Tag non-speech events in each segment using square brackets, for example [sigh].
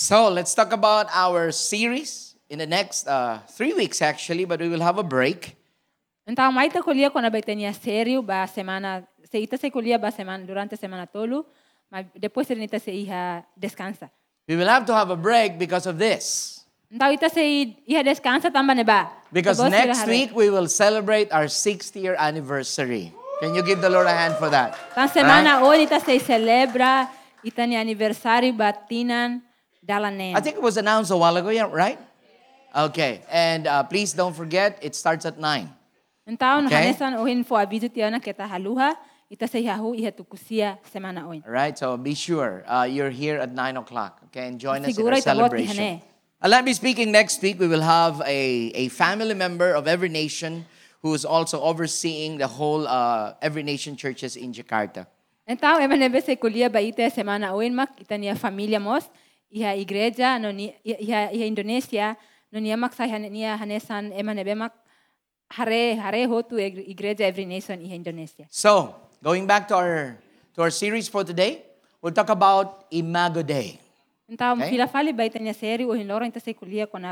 So let's talk about our series in the next uh, three weeks, actually, but we will have a break. Então, mai ta kuliah kona bai tenia sério ba semana, se ita se ba semana durante semana tolu, mas depois se nita se iha descansa. We will have to have a break because of this. Então ita se iha descansa tamba ne ba. Because next week we will celebrate our sixth year anniversary. Can you give the Lord a hand for that? Tan semana hoje ita se celebra ita ni aniversário batinan dalanen. I think it was announced a while ago, yeah, right? Okay, and uh, please don't forget, it starts at 9. Então, Okay. hanesan ohin fo aviso tiana kita haluha, ita se ihahu iha tukusia semana oin. All right, so be sure uh, you're here at 9 o'clock, okay, and join us in our celebration. Uh, let me speaking next week, we will have a, a family member of Every Nation who is also overseeing the whole uh, Every Nation churches in Jakarta. Então, ema nebe se kulia ba ite semana oin mak ita ni familia mos, iha igreja iha, iha Indonesia, no ni mak sa ni hanesan ema nebe mak hare hare hotu igreja every nation iha Indonesia. So, going back to our, to our series for today, we'll talk about Imago Dei. Então, Okay. fila fali ba ita ni sério ohin loro ita se kulia kona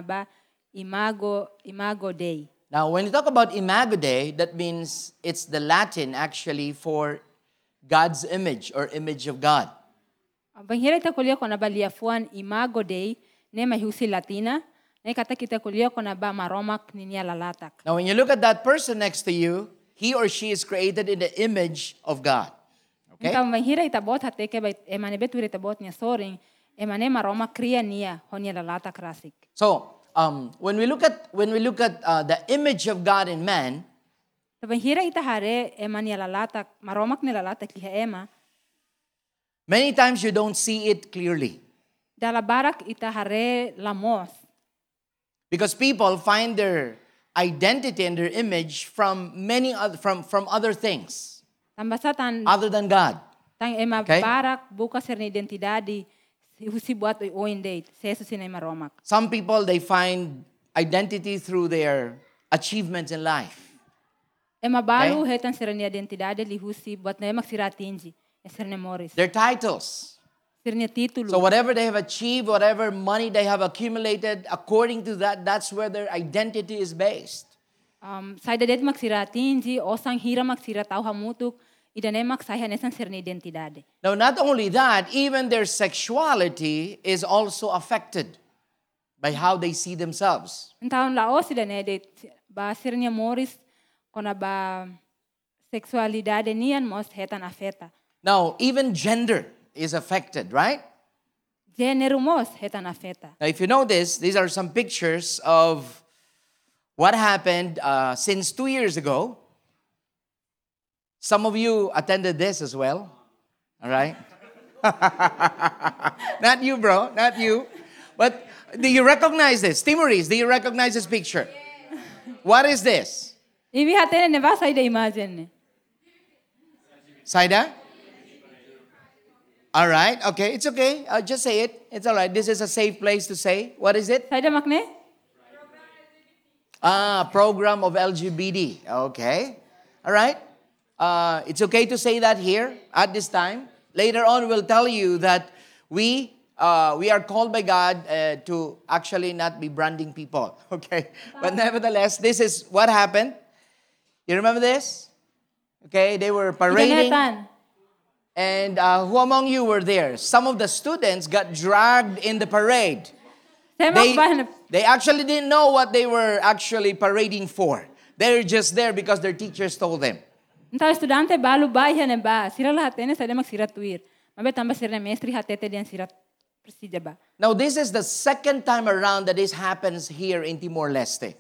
imago imago dei. Now, when you talk about Imago Dei, that means it's the Latin actually for God's image or image of God. Bang hira ita kulia kona ba liafuan imago dei ne mahiusi latina, ne kata kita kulia kona ba maromak ninia lalatak. Now, when you look at that person next to you, he or she is created in the image of God. Okay? Então, bang hira ita bot hate ke ba emane betu ita bot niya soring, emane maroma kria niya honia lalatak rasik. So, um, when we look at when we look at uh, the image of God in man, Tabang hira ita hare emania lalatak, maromak ni lalatak iha ema, many times you don't see it clearly dala barak ita hare because people find their identity and their image from many other, from from other things other than God. Tang ema Okay. barak buka ser ni identidade husi buat o oin date seso sinay maromak. Some people they find identity through their achievements in life. Ema balu hetan ser identidade li buat na emak siratinji. Morris. Their titles. Ser ni titulo. So whatever they have achieved, whatever money they have accumulated, according to that, that's where their identity is based. um, sa dadet mak siratinji o sang hira mak siratau hamutuk ida na emak saya nesan ser ni identidade. Now, not only that, even their sexuality is also affected by how they see themselves. Então lao sila ne de ba ser ni Morris kona ba sexualidade nian mos hetan afeta. Now, even gender is affected, right? Género mos hetan afeta. Now, if you know this, these are some pictures of what happened uh, since two years ago. Some of you attended this as well, all right? [laughs] not you, bro, not you. But do you recognize this? Timoris, do you recognize this picture? What is this? Ibi hatene ne ba sa ida imagine ne. Saida? All right, okay, it's okay. I'll just say it. It's all right. This is a safe place to say. What is it? Sa ida makne? Ah, program of LGBT. Okay. All right. Uh, it's okay to say that here at this time. Later on, we'll tell you that we uh, we are called by God uh, to actually not be branding people. [laughs] Okay. But nevertheless, this is what happened. You remember this? Okay. They were parading. And uh, who among you were there? Some of the students got dragged in the parade. They, emak ba na they actually didn't know what they were actually parading for. They're just there because their teachers told them. Então estudante balu ba ia ne ba. Sira la hatene sa ida mak sira tuir. Mabe tamba sira ne mestri hatete dian sira presija ba. Now, this is the second time around that this happens here in Timor Leste.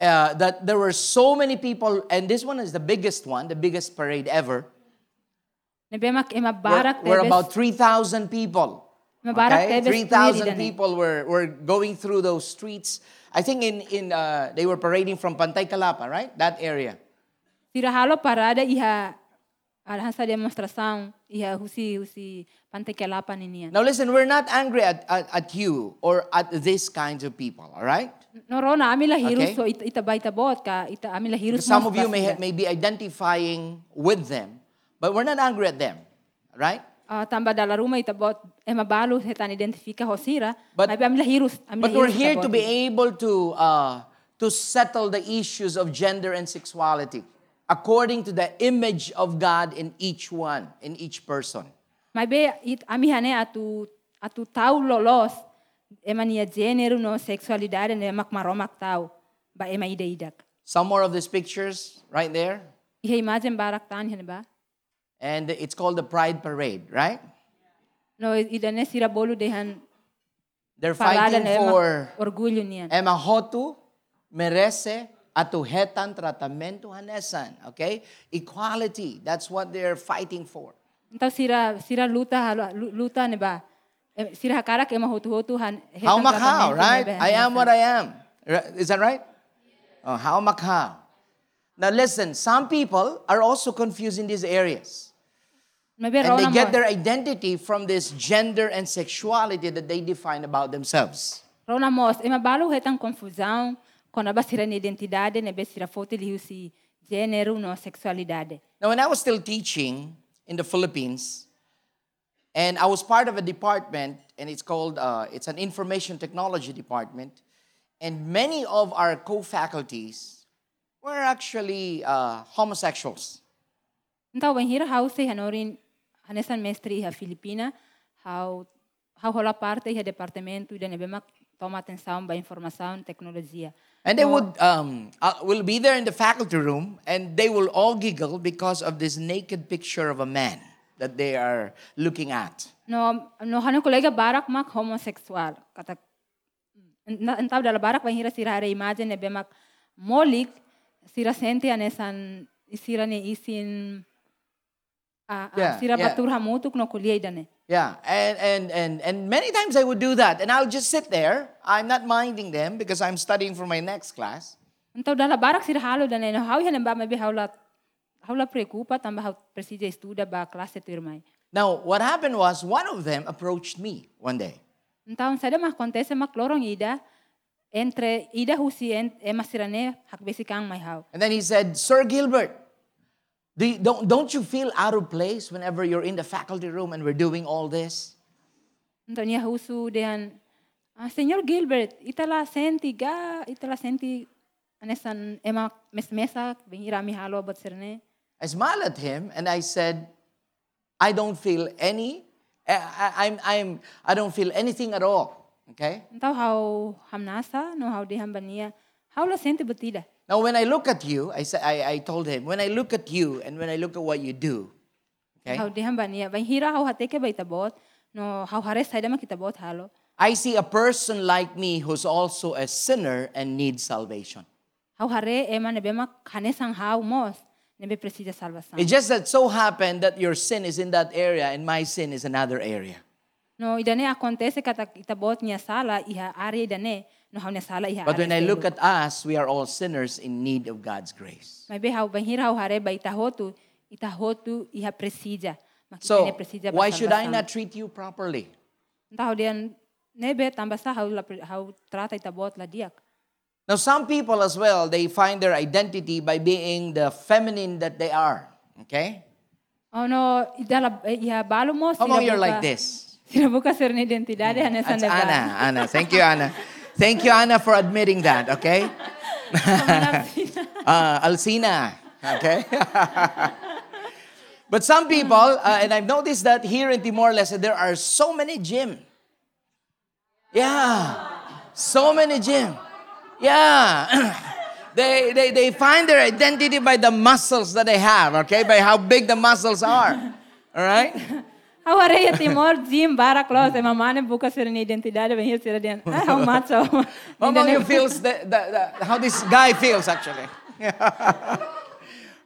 Então ida ne acontece dalla rua ona ia Timor Leste. Uh, that there were so many people, and this one is the biggest one, the biggest parade ever. Ne be mak ema We're, we're about 3,000 people. Okay? 3,000 people were, were going through those streets. I think in, in uh, they were parading from Pante Kelapa, right? That area. Parada iha alhan sa demonstração iha husi husi pante kelapa ninian. Now listen, we're not angry at, at, at you or at these kinds of people, all right? Norona amila hirus Okay. so ita, ita ba bot ka ita amila hirus Some of you may, may be identifying with them, but we're not angry at them, right? ah, tamba dala rumah itabot ema balu hetan identifika hosira. But- Maybe amila hirus. amila But we're hirus here to be able to, uh, to settle the issues of gender and sexuality according to the image of God in each one, in each person. Maybe it ami hane atu atu tau lolos ema gênero no sexualidade ne mak maromak tau ba ema ida idak. Some more of these pictures right there. Ihe imagine barak tan hene ba? And it's called the Pride Parade, right? No ida ne sira bolu dehan They're fighting for orgulho niyan. Emma Hotu merece atuhetan tratamento hanesan. Okay? Equality. That's what they're fighting for. Então sira sira luta luta ne ba? Eh, Eh, sira hakarak ema hotu hotu. How right? I am what I am. Is that right? Oh, how. Now listen, some people are also confused in these areas. And they get their identity from this gender and sexuality that they define about themselves. Rona mos, ema balu hetan confusão, quando ba sira ni identidade, ne be sira foto liu si gênero no sexualidade. Now, when I was still teaching in the Philippines, and I was part of a department, and it's called, uh, it's an information technology department, and many of our co-faculties were actually uh, homosexuals. Então, when hira hau se hanorin, hanesan mestre iha Filipina, hau hola parte iha departamento, mak toma atenção ba informação, tecnologia. And they would um, uh, will be there in the faculty room, and they will all giggle because of this naked picture of a man that they are looking at. No, no hano kolega barak mak homosexual. Kata, na- entau dala barak when hira sira hara imagine nebe mak molik, sira sente anesan, sira ni isin, ah, ah, Yeah, sira yeah. batur hamutuk no kuliah idane. Yeah, and, and, and, and many times I would do that, and I'll just sit there. I'm not minding them because I'm studying for my next class. Então dala barak sira halo dane no hau hanem ba maybe haula haula preocupa tamba hau precisa estuda ba classe turmai. Now, what happened was one of them approached me one day. Então sada mas acontece mak lorong ida entre ida husi en ema sirane hak besikang mai hau. And then he said, Sir Gilbert, do you, don't, don't you feel out of place whenever you're in the faculty room and we're doing all this? Então niya husu dehan ah, Senyor Gilbert, itala senti ga, itala senti anesan ema mesmesa bengira mi halo bat sirne. I smiled at him and I said, I don't feel any, I, I, I'm, I'm, I don't feel anything at all. Okay? Então hau hamnasa no hau dehan bania hau la senti batida. Now, when I look at you, I, sa- I, I told him, when I look at you and when I look at what you do, okay, Hau dehan bania bengira hau hateke ba itabot no hau hares saida mak itabot halo. I see a person like me who's also a sinner and needs salvation. Hau hare ema nebe mak hanesang hau mos nebe precisa salvação. It just that so happened that your sin is in that area and my sin is another area. No, idane acontece kata itabot niya sala iha idane no hau niya sala iha But when I look at us, we are all sinners in need of God's grace. May be hau banhira hau hare ba itahotu itahotu iha. So, niya precisa ba why should I not treat you properly? Entah dian nebe tambah sa hau la pre- hau trata itabot la diak. Now, some people as well, they find their identity by being the feminine that they are. Okay? Oh no, idala iha balo mo How about you're like this? Sila buka ser na identidade hanesan That's. Anna. Anna. Thank you, Anna. Thank you, Anna, for admitting that, okay? [laughs] uh, Alcina, okay? [laughs] but some people, uh, and I've noticed that here in Timor Leste, there are so many gym. Yeah, so many gym. Yeah. [clears throat] they, they, they find their identity by the muscles that they have, okay? By how big the muscles are. All right? [laughs] Hau hare ya timor jim bara close ema mane buka ser na identidade banhira sila dian. Ah, hau macho. How about [laughs] you [laughs] feels the, the, the, how this guy feels actually?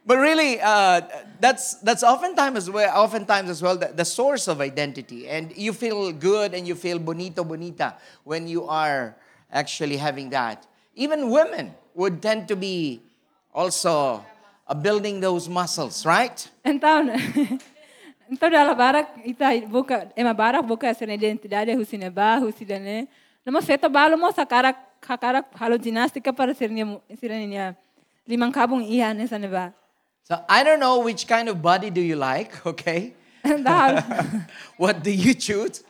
but really, uh, that's that's oftentimes as well, oftentimes as well the, the source of identity, and you feel good and you feel bonito bonita when you are actually having that. Even women would tend to be also uh, building those muscles, right? Então, [laughs] então dala barak ita buka ema barak buka ser na identidade husine ba husidane. Namo seto balo mo sa karak kakarak halo ginástica para ser sila niya limang kabong iya nesa neba. So I don't know which kind of body do you like, [laughs] okay? [laughs] What do you choose?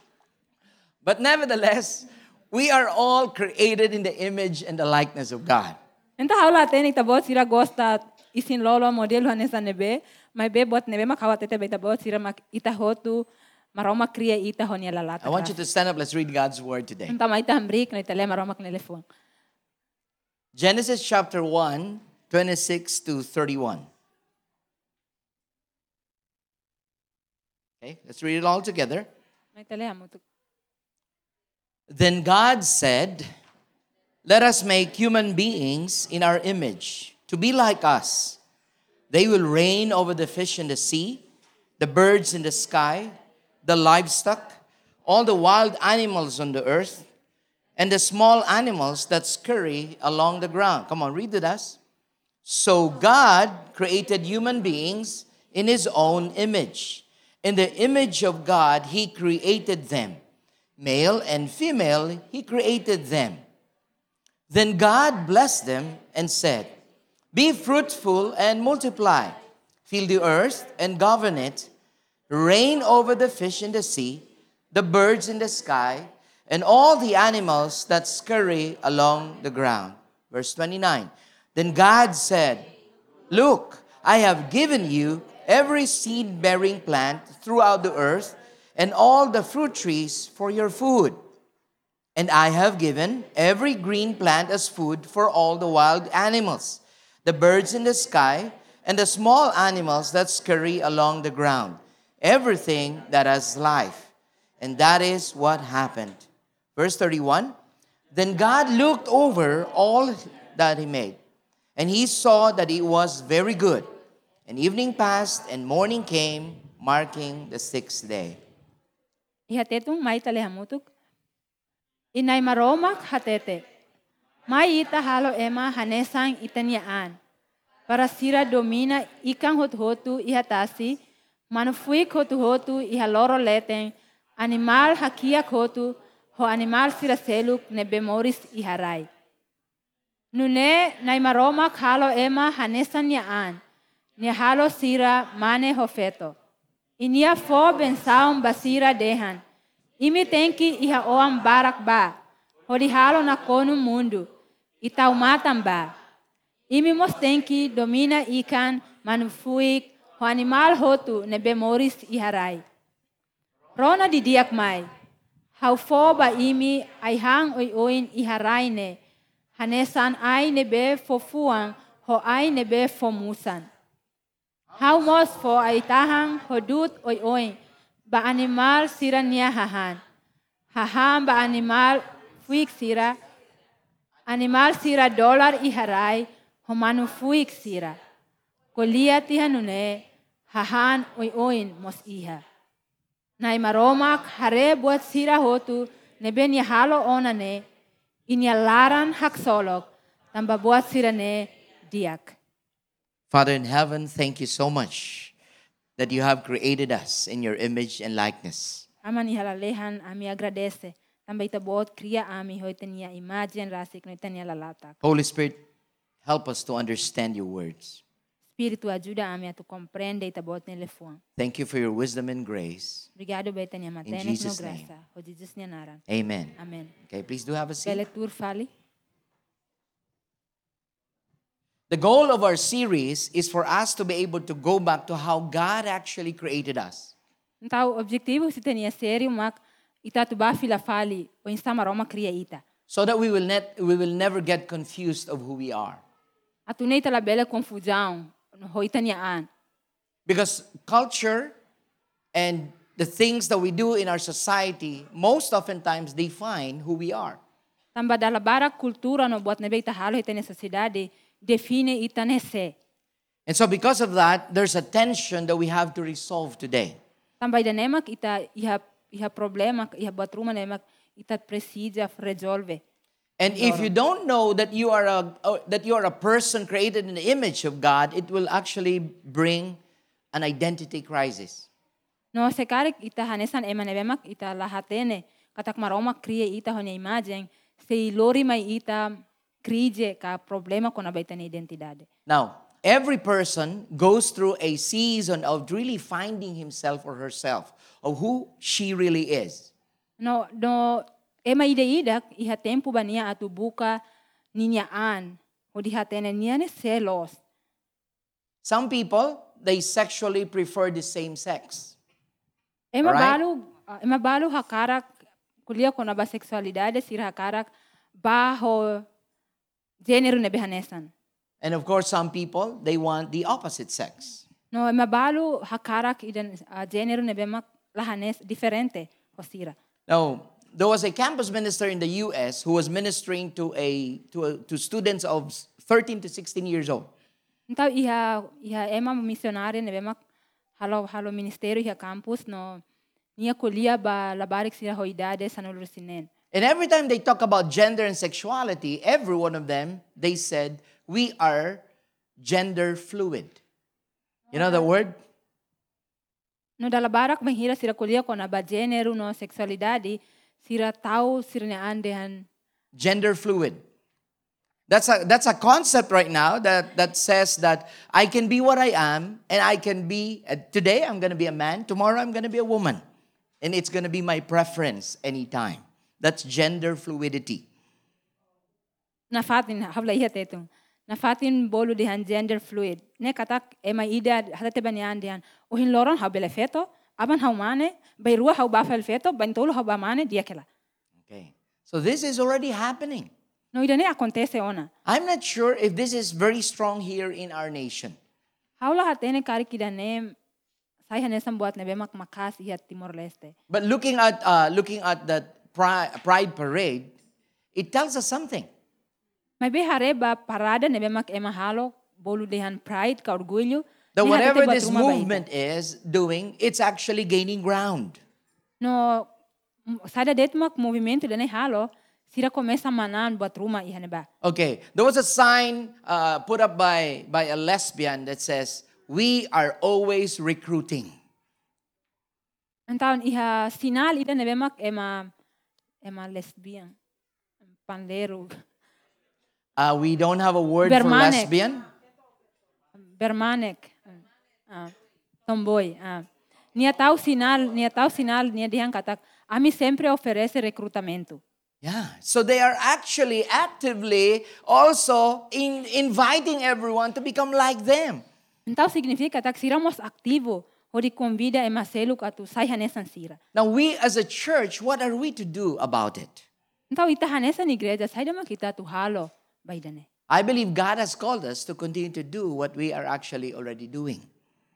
But nevertheless, we are all created in the image and the likeness of God. Enta haula teni tabot sira gosta isin lolo modelo hanesa nebe, mai be bot nebe mak hawat tete be tabot sira mak ita hotu maroma kria ita honia lalata. I want you to stand up. Let's read God's word today. Enta mai tambrik na itale maroma knelefon. Genesis chapter 1, 26 to 31. Okay, let's read it all together. Mai tale hamutuk. Then God said, Let us make human beings in our image, to be like us. They will reign over the fish in the sea, the birds in the sky, the livestock, all the wild animals on the earth, and the small animals that scurry along the ground. Come on, read with us. So God created human beings in his own image. In the image of God, he created them. Male and female, he created them. Then God blessed them and said, Be fruitful and multiply, fill the earth and govern it, reign over the fish in the sea, the birds in the sky, and all the animals that scurry along the ground. Verse 29. Then God said, Look, I have given you every seed bearing plant throughout the earth and all the fruit trees for your food. And I have given every green plant as food for all the wild animals, the birds in the sky, and the small animals that scurry along the ground, everything that has life. And that is what happened. Verse 31 Then God looked over all that He made, and He saw that it was very good. And evening passed, and morning came, marking the sixth day. Ihatetong mai tale hamutuk. Inay maromak hatete. Mai ita halo ema hanesang itaniaan. Para sira domina ikang hot-hotu ihatasi, manufuik hotu-hotu ihaloro leteng, animal hakiak hotu, ho animal sira seluk ne bemoris iharai. Nune nai maromak halo ema hanesan yaan, ni halo sira mane hofeto. Inia fo bensaum basira dehan. Imi tenki iha oam barak ba. Hodi halo na konu mundo. Itau matam ba. Imi mos tenki domina ikan manufuik ho animal hotu ne bemoris iharai. Rona di diak mai. Hau fo ba imi ai hang oi oin iharai ne. Hanesan ai ne be fofuang ho ai ne be fomusan. How mos fo ay tahang hodut oy oy ba animal sira niya hahan. Hahan ba animal fuik sira. Animal sira dollar iharay humanu fuik sira. Kolia tihanune hahan oy oyn mos iha. Nay maromak hare buat sira hotu nebe ni halo onane inya laran haksolok tamba buat sira ne diak. Father in heaven, thank you so much that you have created us in your image and likeness. Ama ni halalehan ami agradece. Tamba ita kriya ami ho itania imagine rasik no itania lalatak. Holy Spirit, help us to understand your words. Espiritu ajuda ami atu compreende ita buot nelefuan. Thank you for your wisdom and grace. Obrigado ba itania matenek no Jesus' name. graça. Ho Jesus niya naran. Amen. Amen. Okay, please do have a seat. Bele tur fali. The goal of our series is for us to be able to go back to how God actually created us. Então, o objetivo se tenia sério mak ita tu fila fali o insama roma kriya. So that we will, net, we will never get confused of who we are. Atu nei tala bele confusão no ho an. Because culture and the things that we do in our society most oftentimes define who we are. Tamba dala bara kultura no buat nebe ita halo itania sociedade define ita nese. And so, because of that, there's a tension that we have to resolve today. Também da nemak ita iha iha problema iha buat rumah nemak ita precisa resolve. And if you don't know that you are a uh, that you are a person created in the image of God, it will actually bring an identity crisis. No se karek ita hanesan ema nebemak ita lahatene katak maroma krie ita honya imagem se lori mai ita krije ka problema kona baita ni identidade. Now, every person goes through a season of really finding himself or herself, of who she really is. No, no, ema ida idak, iha tempo ba niya atu buka ninyaan. O diha tene niya ne selos. Some people, they sexually prefer the same sex. Ema Alright. balu, ema balu hakarak, kulia ko na ba seksualidade, sira hakarak, baho. And of course, some people, they want the opposite sex. No, ema balu hakarak idan uh, género ne bemak lahanes diferente o sira. Now, there was a campus minister in the U.S. who was ministering to a to, a, to students of 13 to 16 years old. Então, iha, iha ema missionária ne bemak halo halo ministério iha campus no nia kulia ba labarik sira hoidade sanulur sinen. And every time they talk about gender and sexuality, every one of them, they said, we are gender fluid. You know the word? No dalabarak menghira sira kulia ko na ba género no sexualidade sira tau sira andehan Gender fluid. That's a, that's a concept right now that, that says that I can be what I am, and I can be, uh, today I'm going to be a man, tomorrow I'm going to be a woman. And it's going to be my preference anytime. That's gender fluidity. na fatin havla iha tetung. Na fatin bolu dihan gender fluid. Ne katak ema ida hatate bani andihan. Uhin loron hau bele feto, aban hau mane, bay rua hau bafel feto, bantolo hau ba dia kela. Okay. So this is already happening. No ida ne acontece ona. I'm not sure if this is very strong here in our nation. Haula hatene kari kida ne sai hanesan buat ne bemak makas iha Timor Leste. But looking at uh, looking at that pride parade, it tells us something. May be hare ba parada ne bemak ema halo bolu dihan pride ka orgulho. That whatever this rumah ba ita. movement is doing, it's actually gaining ground. No sada detmak movimento dene halo sira começa manan buat rumah iha ne ba. Okay, there was a sign uh, put up by by a lesbian that says, "We are always recruiting." Então, iha sinal ida ne bemak ema ema lesbian. Pandero. Uh, we don't have a word for lesbian. Bermanek. Ah, tomboy. Ah. Nia sinal, nia tau sinal, nia dihan katak, ami sempre oferece recrutamento. Yeah, so they are actually actively also in, inviting everyone to become like them. Então, significa tak siramos aktivo, hori convida ema seluk atu sai hanesan sira. Now, we as a church, what are we to do about it? Então, ita hanesan igreja, sai dama kita tu halo, baidane. I believe God has called us to continue to do what we are actually already doing.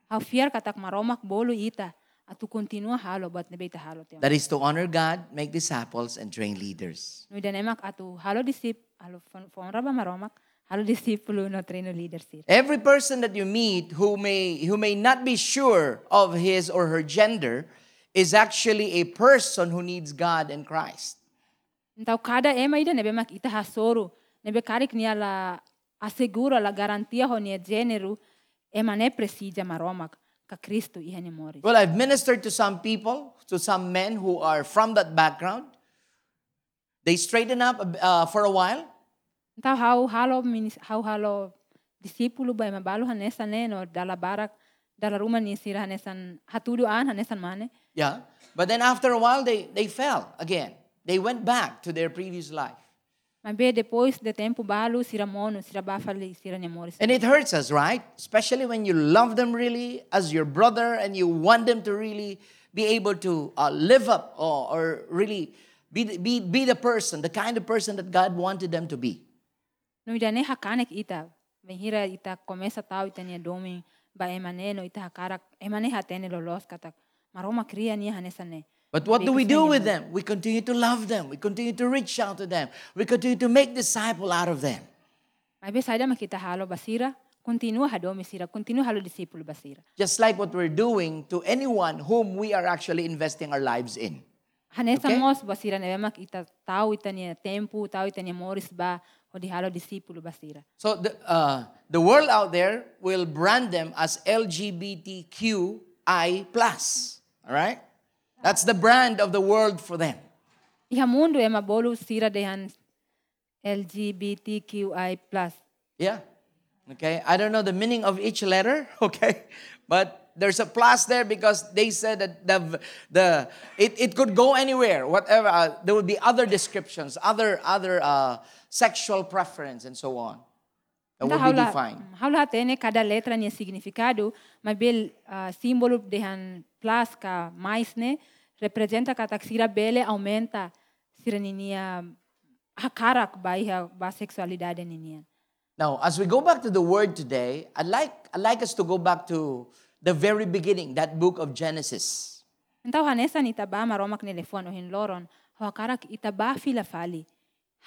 Hau fiar katak maromak bolu ita, atu continua halo, bat ne beita halo. That is to honor God, make disciples, and train leaders. No idanemak atu halo disip, halo fon fon raba maromak, disipulo no leadership. Every person that you meet who may, who may not be sure of his or her gender is actually a person who needs God and Christ. Então cada ema ida nebe mak ita hasoro, nebe karik nia la assegura la garantia ho nia género, ema ne maromak ka Cristo iha ni mori. Well, I've ministered to some people, to some men who are from that background. They straighten up uh, for a while, Então hau halo hau halo disipulo ba ema balu hanesa ne no dala barak dala ruma ni sira hanesan hatudu an hanesan mane. yeah, but then after a while they, they fell again. They went back to their previous life. Mas be depois de tempo balu sira mono sira bafali sira ni. And it hurts us, right? Especially when you love them really as your brother and you want them to really be able to uh, live up or, or really be, the- be, be the person, the kind of person that God wanted them to be. No idane hakanek ita. Venhira ita começa tau ita nia domi ba emane no ita hakarak emane hatene lolos katak. Maroma kria nia hanesa ne. But what do we do with them? We continue to love them. We continue to reach out to them. We continue to make disciple out of them. Mas be saida makita halo basira, continua hadomi sira, continua halo disipulo basira. Just like what we're doing to anyone whom we are actually investing our lives in. Hanesa Okay. Mos basira ne mak ita tau ita nia tempo, tau ita nia moris ba o di halo disipulo basira. So the, uh, the world out there will brand them as LGBTQI+. All right? That's the brand of the world for them. Iha mundo ema bolu sira dehan LGBTQI+. Yeah. Okay, I don't know the meaning of each letter, [laughs] okay? But there's a plus there because they said that the, the it, it could go anywhere, whatever. Uh, there would be other descriptions, other, other uh, sexual preference, and so on. That would be defined. haula tene cada letra niya significado, mabil uh, símbolo dehan plus ka mais ne, representa katak sira bele aumenta sira niya hakarak ba iha ba sexualidade niya. Now, as we go back to the word today, I'd like, I'd like us to go back to the very beginning, that book of Genesis. Então hanesa ni taba maromak ni lefon o hinloron, hakarak itaba fila fali.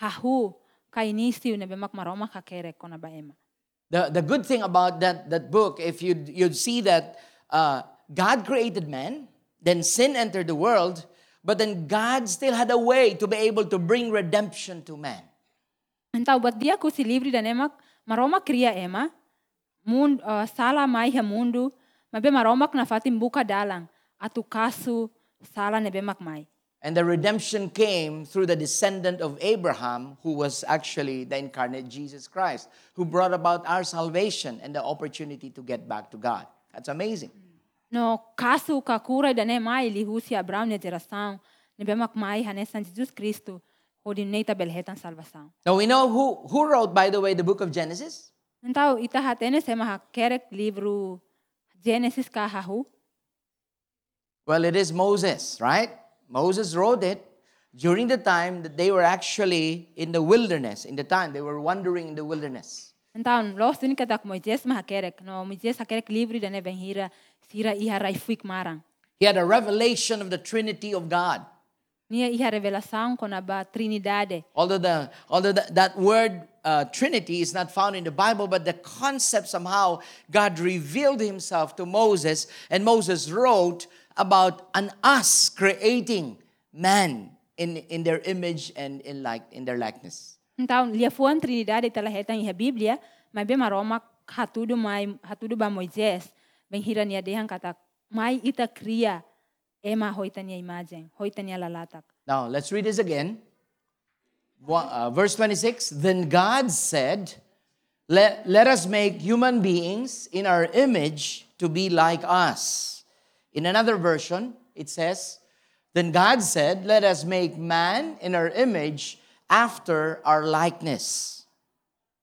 Hahu ka inistiu ne bemak maromak hakere kona ba ema. The, the good thing about that, that book, if you'd, you'd see that uh, God created man, then sin entered the world, but then God still had a way to be able to bring redemption to man. Então, buat dia ku si livre dan emak, maromak kria ema, mun, uh, sala mai ha mundu, mabe maromak na fatim buka dalang, atu kasu sala nebe mak mai. And the redemption came through the descendant of Abraham, who was actually the incarnate Jesus Christ, who brought about our salvation and the opportunity to get back to God. That's amazing. No kasu ka kura dan mai lihu si Abraham ne geração, nebe mak mai hanesan Jesus Cristo, hodin neita belhetan salvação. Now we know who, who wrote, by the way, the book of Genesis? Então, ita hatene sema kerek livro Genesis ka hahu, Well, it is Moses, right? Moses wrote it during the time that they were actually in the wilderness, in the time they were wandering in the wilderness. Então, los din katak Moises ma hakerek, no Moises hakerek livre dan ben hira, sira iha raifuik marang. He had a revelation of the Trinity of God. Nia iha revelação com a Trinidade. Although, the, although the, that word uh, Trinity is not found in the Bible, but the concept somehow God revealed himself to Moses, and Moses wrote about an us creating man in, in their image and in, like, in their likeness. Então, lia fuan Trinidade tala hetan iha Biblia, mas bem maroma hatudo mai hatudo ba Moises, ben hira nia dehan katak mai ita cria ema hoitania imagem, hoitania lalatak. Now, let's read this again. Uh, verse 26 Then God said, let, let us make human beings in our image to be like us. In another version, it says, Then God said, Let us make man in our image after our likeness.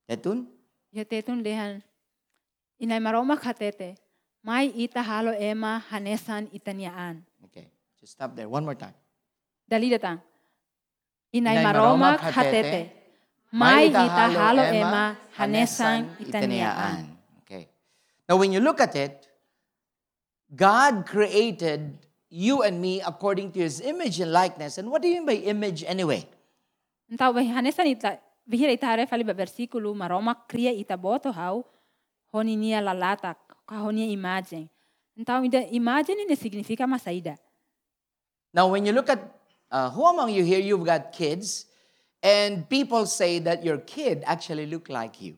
Etun? Ya tetun dehan inay maroma hatete, mai ita halo ema hanesan itaniaan. Okay, just stop there. One more time. Dali datang. Inay Inay maromak maromak hatete. hatete. Mai ita halo ema hanesan itaniaan. Okay. Now, when you look at it, God created you and me according to his image and likeness. And what do you mean by image anyway? Então, vai hanesan ita, bihira ita hare fali ba versikulo maromak kria ita boto hau, honi nia lalatak, ka honi imagem. Então, ida imagem ini significa masaida. Now, when you look at uh, who among you here, you've got kids, and people say that your kid actually look like you.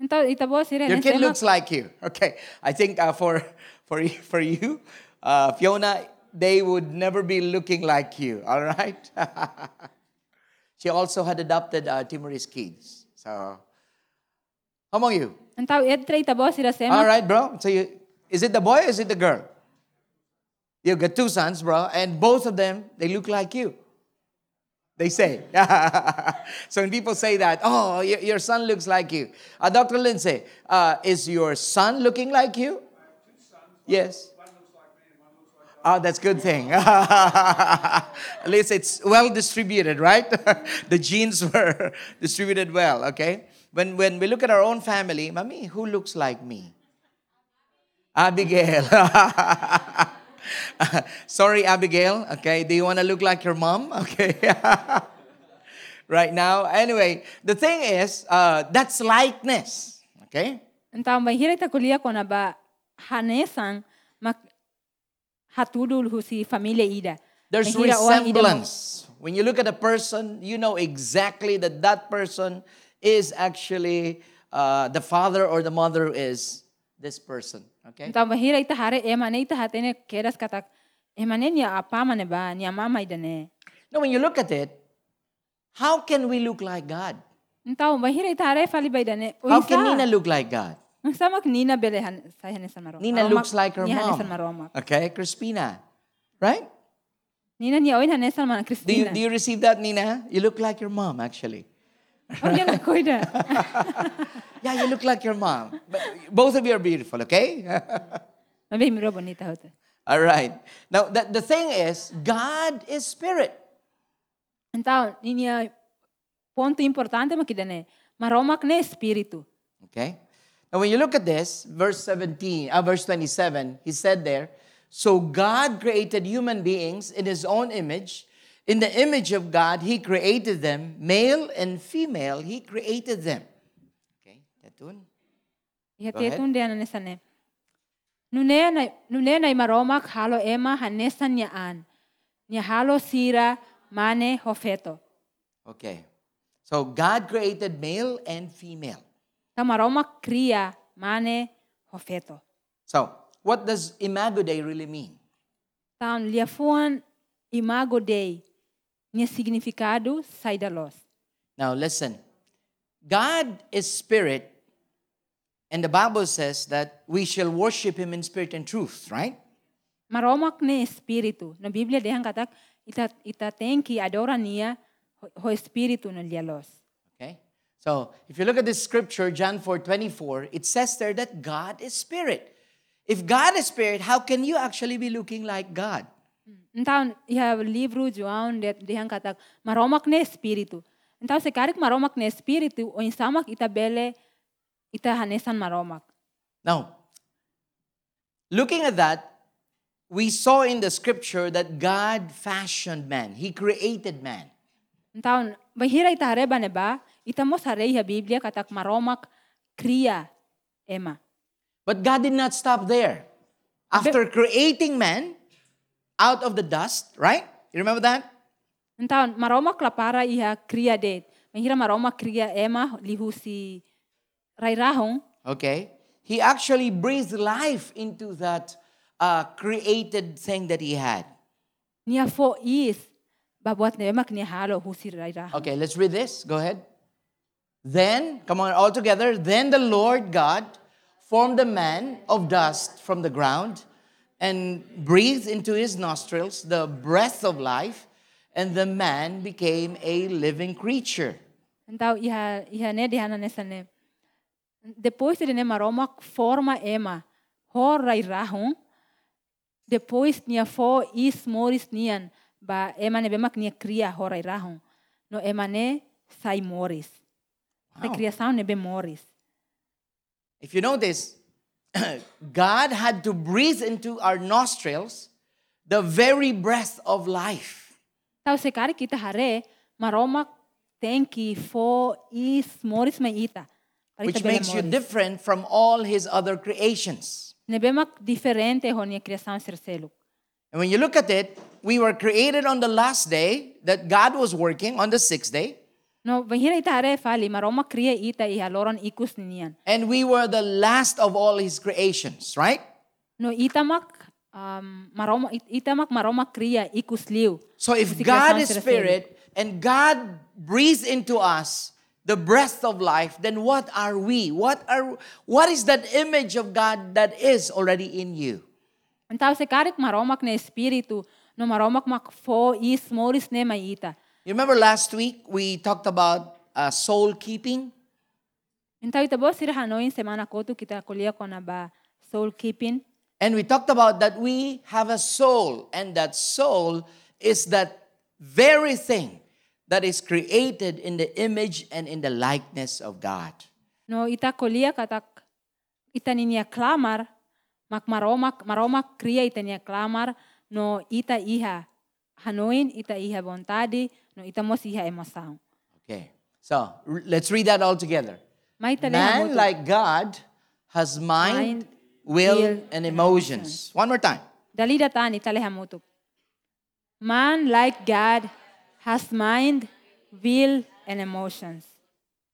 Então, ita bo sire Your kid looks like you. Okay. I think uh, for, for, for you, uh, Fiona, they would never be looking like you, all right? [laughs] she also had adopted uh, Timorese kids. So, how among you? Então, edre ita bo sira sema, All right, bro. So, you, is it the boy or is it the girl? You've got two sons, bro, and both of them, they look like you. They say. [laughs] so when people say that, oh, your, your son looks like you. Uh, Dr. Lindsay, uh, is your son looking like you? Yes. Oh, that's good thing. [laughs] At least it's well distributed, right? [laughs] the genes were [laughs] distributed well, okay? When, when we look at our own family, mommy, who looks like me? Abigail. Sorry, Abigail. Okay, do you want to look like your mom? Okay. right now. Anyway, the thing is, uh, that's likeness. Okay? Então, bahira ita kulia ba hanesan mak hatudul husi familia ida. There's Bahira ida mo- resemblance. When you look at a person, you know exactly that that person is actually uh, the father or the mother is this person. Okay? Então, bahira ita hare ema ne ita hatene keras katak ema ne niya apa mane ba niya mama ida ne. Now, when you look at it, how can we look like God? Então, bahira itare fali bay dane. How can Nina look like God? Nina belehan sa hanesan maromak. Nina looks like her mom. Okay, Crispina. Right? Nina niya oin hanesan man Do you, do you receive that, Nina? You look like your mom, actually. Oh, na koida. [laughs] Yeah, you look like your mom. But both of you are beautiful, okay? [laughs] Mabay miro bonita hote. All right. Now, the, the thing is, God is spirit. Então, niya ponto importante makidane. Maromak ne espiritu. Okay? Now, when you look at this, verse 17, uh, verse 27, he said there, So God created human beings in his own image. In the image of God, he created them, male and female, he created them. Okay? Tatun. Iha Go ahead. tetun dia hanesane. Nunea na nunea na maromak halo ema hanesan niya an. Niya halo sira mane hofeto. Okay. So God created male and female. Ta maromak kria mane hofeto. So, what does Imago Dei really mean? Taon liafuan imago dei. Niya significado sai da. Now, listen. God is spirit, and the Bible says that we shall worship him in spirit and truth, right? Maromak ne espiritu. Na Biblia dehan katak ita ita tenki adora niya ho, espiritu na lialos. So, if you look at this scripture, John 4 24, it says there that God is spirit. If God is spirit, how can you actually be looking like God? Então, iha livro João de dehan katak maromak ne espiritu. Então, se karik maromak ne espiritu, o insamak ita bele ita hanesan maromak. Now, looking at that, we saw in the scripture that God fashioned man, He created man. Então, bahira ita hareba ne ba, ita mo sarei ha Biblia katak maromak kria ema. But God did not stop there. After creating man out of the dust, right? You remember that? Então, maromak la para iha kria det. Bahira maromak kria ema lihu si rairahong. Okay. He actually breathed life into that uh, created thing that he had. Nia fo is babuat ne ema knia halo hu si rairahong. Okay, let's read this. Go ahead. Then, come on, all together. Then the Lord God formed a man of dust from the ground and breathed into his nostrils the breath of life, and the man became a living creature. Então, iha, iha ne dihana nessa ne. Depois de ne maromak forma ema, hor rairahong, depois nia fo is moris nian, ba ema bemak nia kria hor rairahong. No ema ne sai moris. Sa Wow. criação ne be moris. If you notice, [clears throat] God had to breathe into our nostrils the very breath of life. Tau se kari kita hare, maromak tenki fo is moris me ita. Which makes you different from all his other creations. Ne bemak diferente ho nia criação serseluk. And when you look at it, we were created on the last day that God was working on the sixth day, No, bahira ita hare fali, maromak kria ita iha loran ikus nian. and we were the last of all his creations, right? No itamak um, maroma it- itamak maroma kriya ikus liu. So if God is spirit and God breathes into us the breath of life, then what are we? What are what is that image of God that is already in you? Então se karik maromak na espiritu, no maromak mak fo is moris ne may ita. You remember last week we talked about uh, soul keeping? Então ita bo sira semana kotu kita kuliah ko ba soul keeping. And we talked about that we have a soul, and that soul is that very thing that is created in the image and in the likeness of God. No ita kuliah katak ita niya klamar mak maromak maromak kriya ita niya klamar no ita iha hanoin ita iha vontade no ita mos iha emoção. Okay, so let's read that all together. Man, like God, has mind, will, and emotions. One more time. Dalida tani talehamutuk. Man like God has mind, will, and emotions.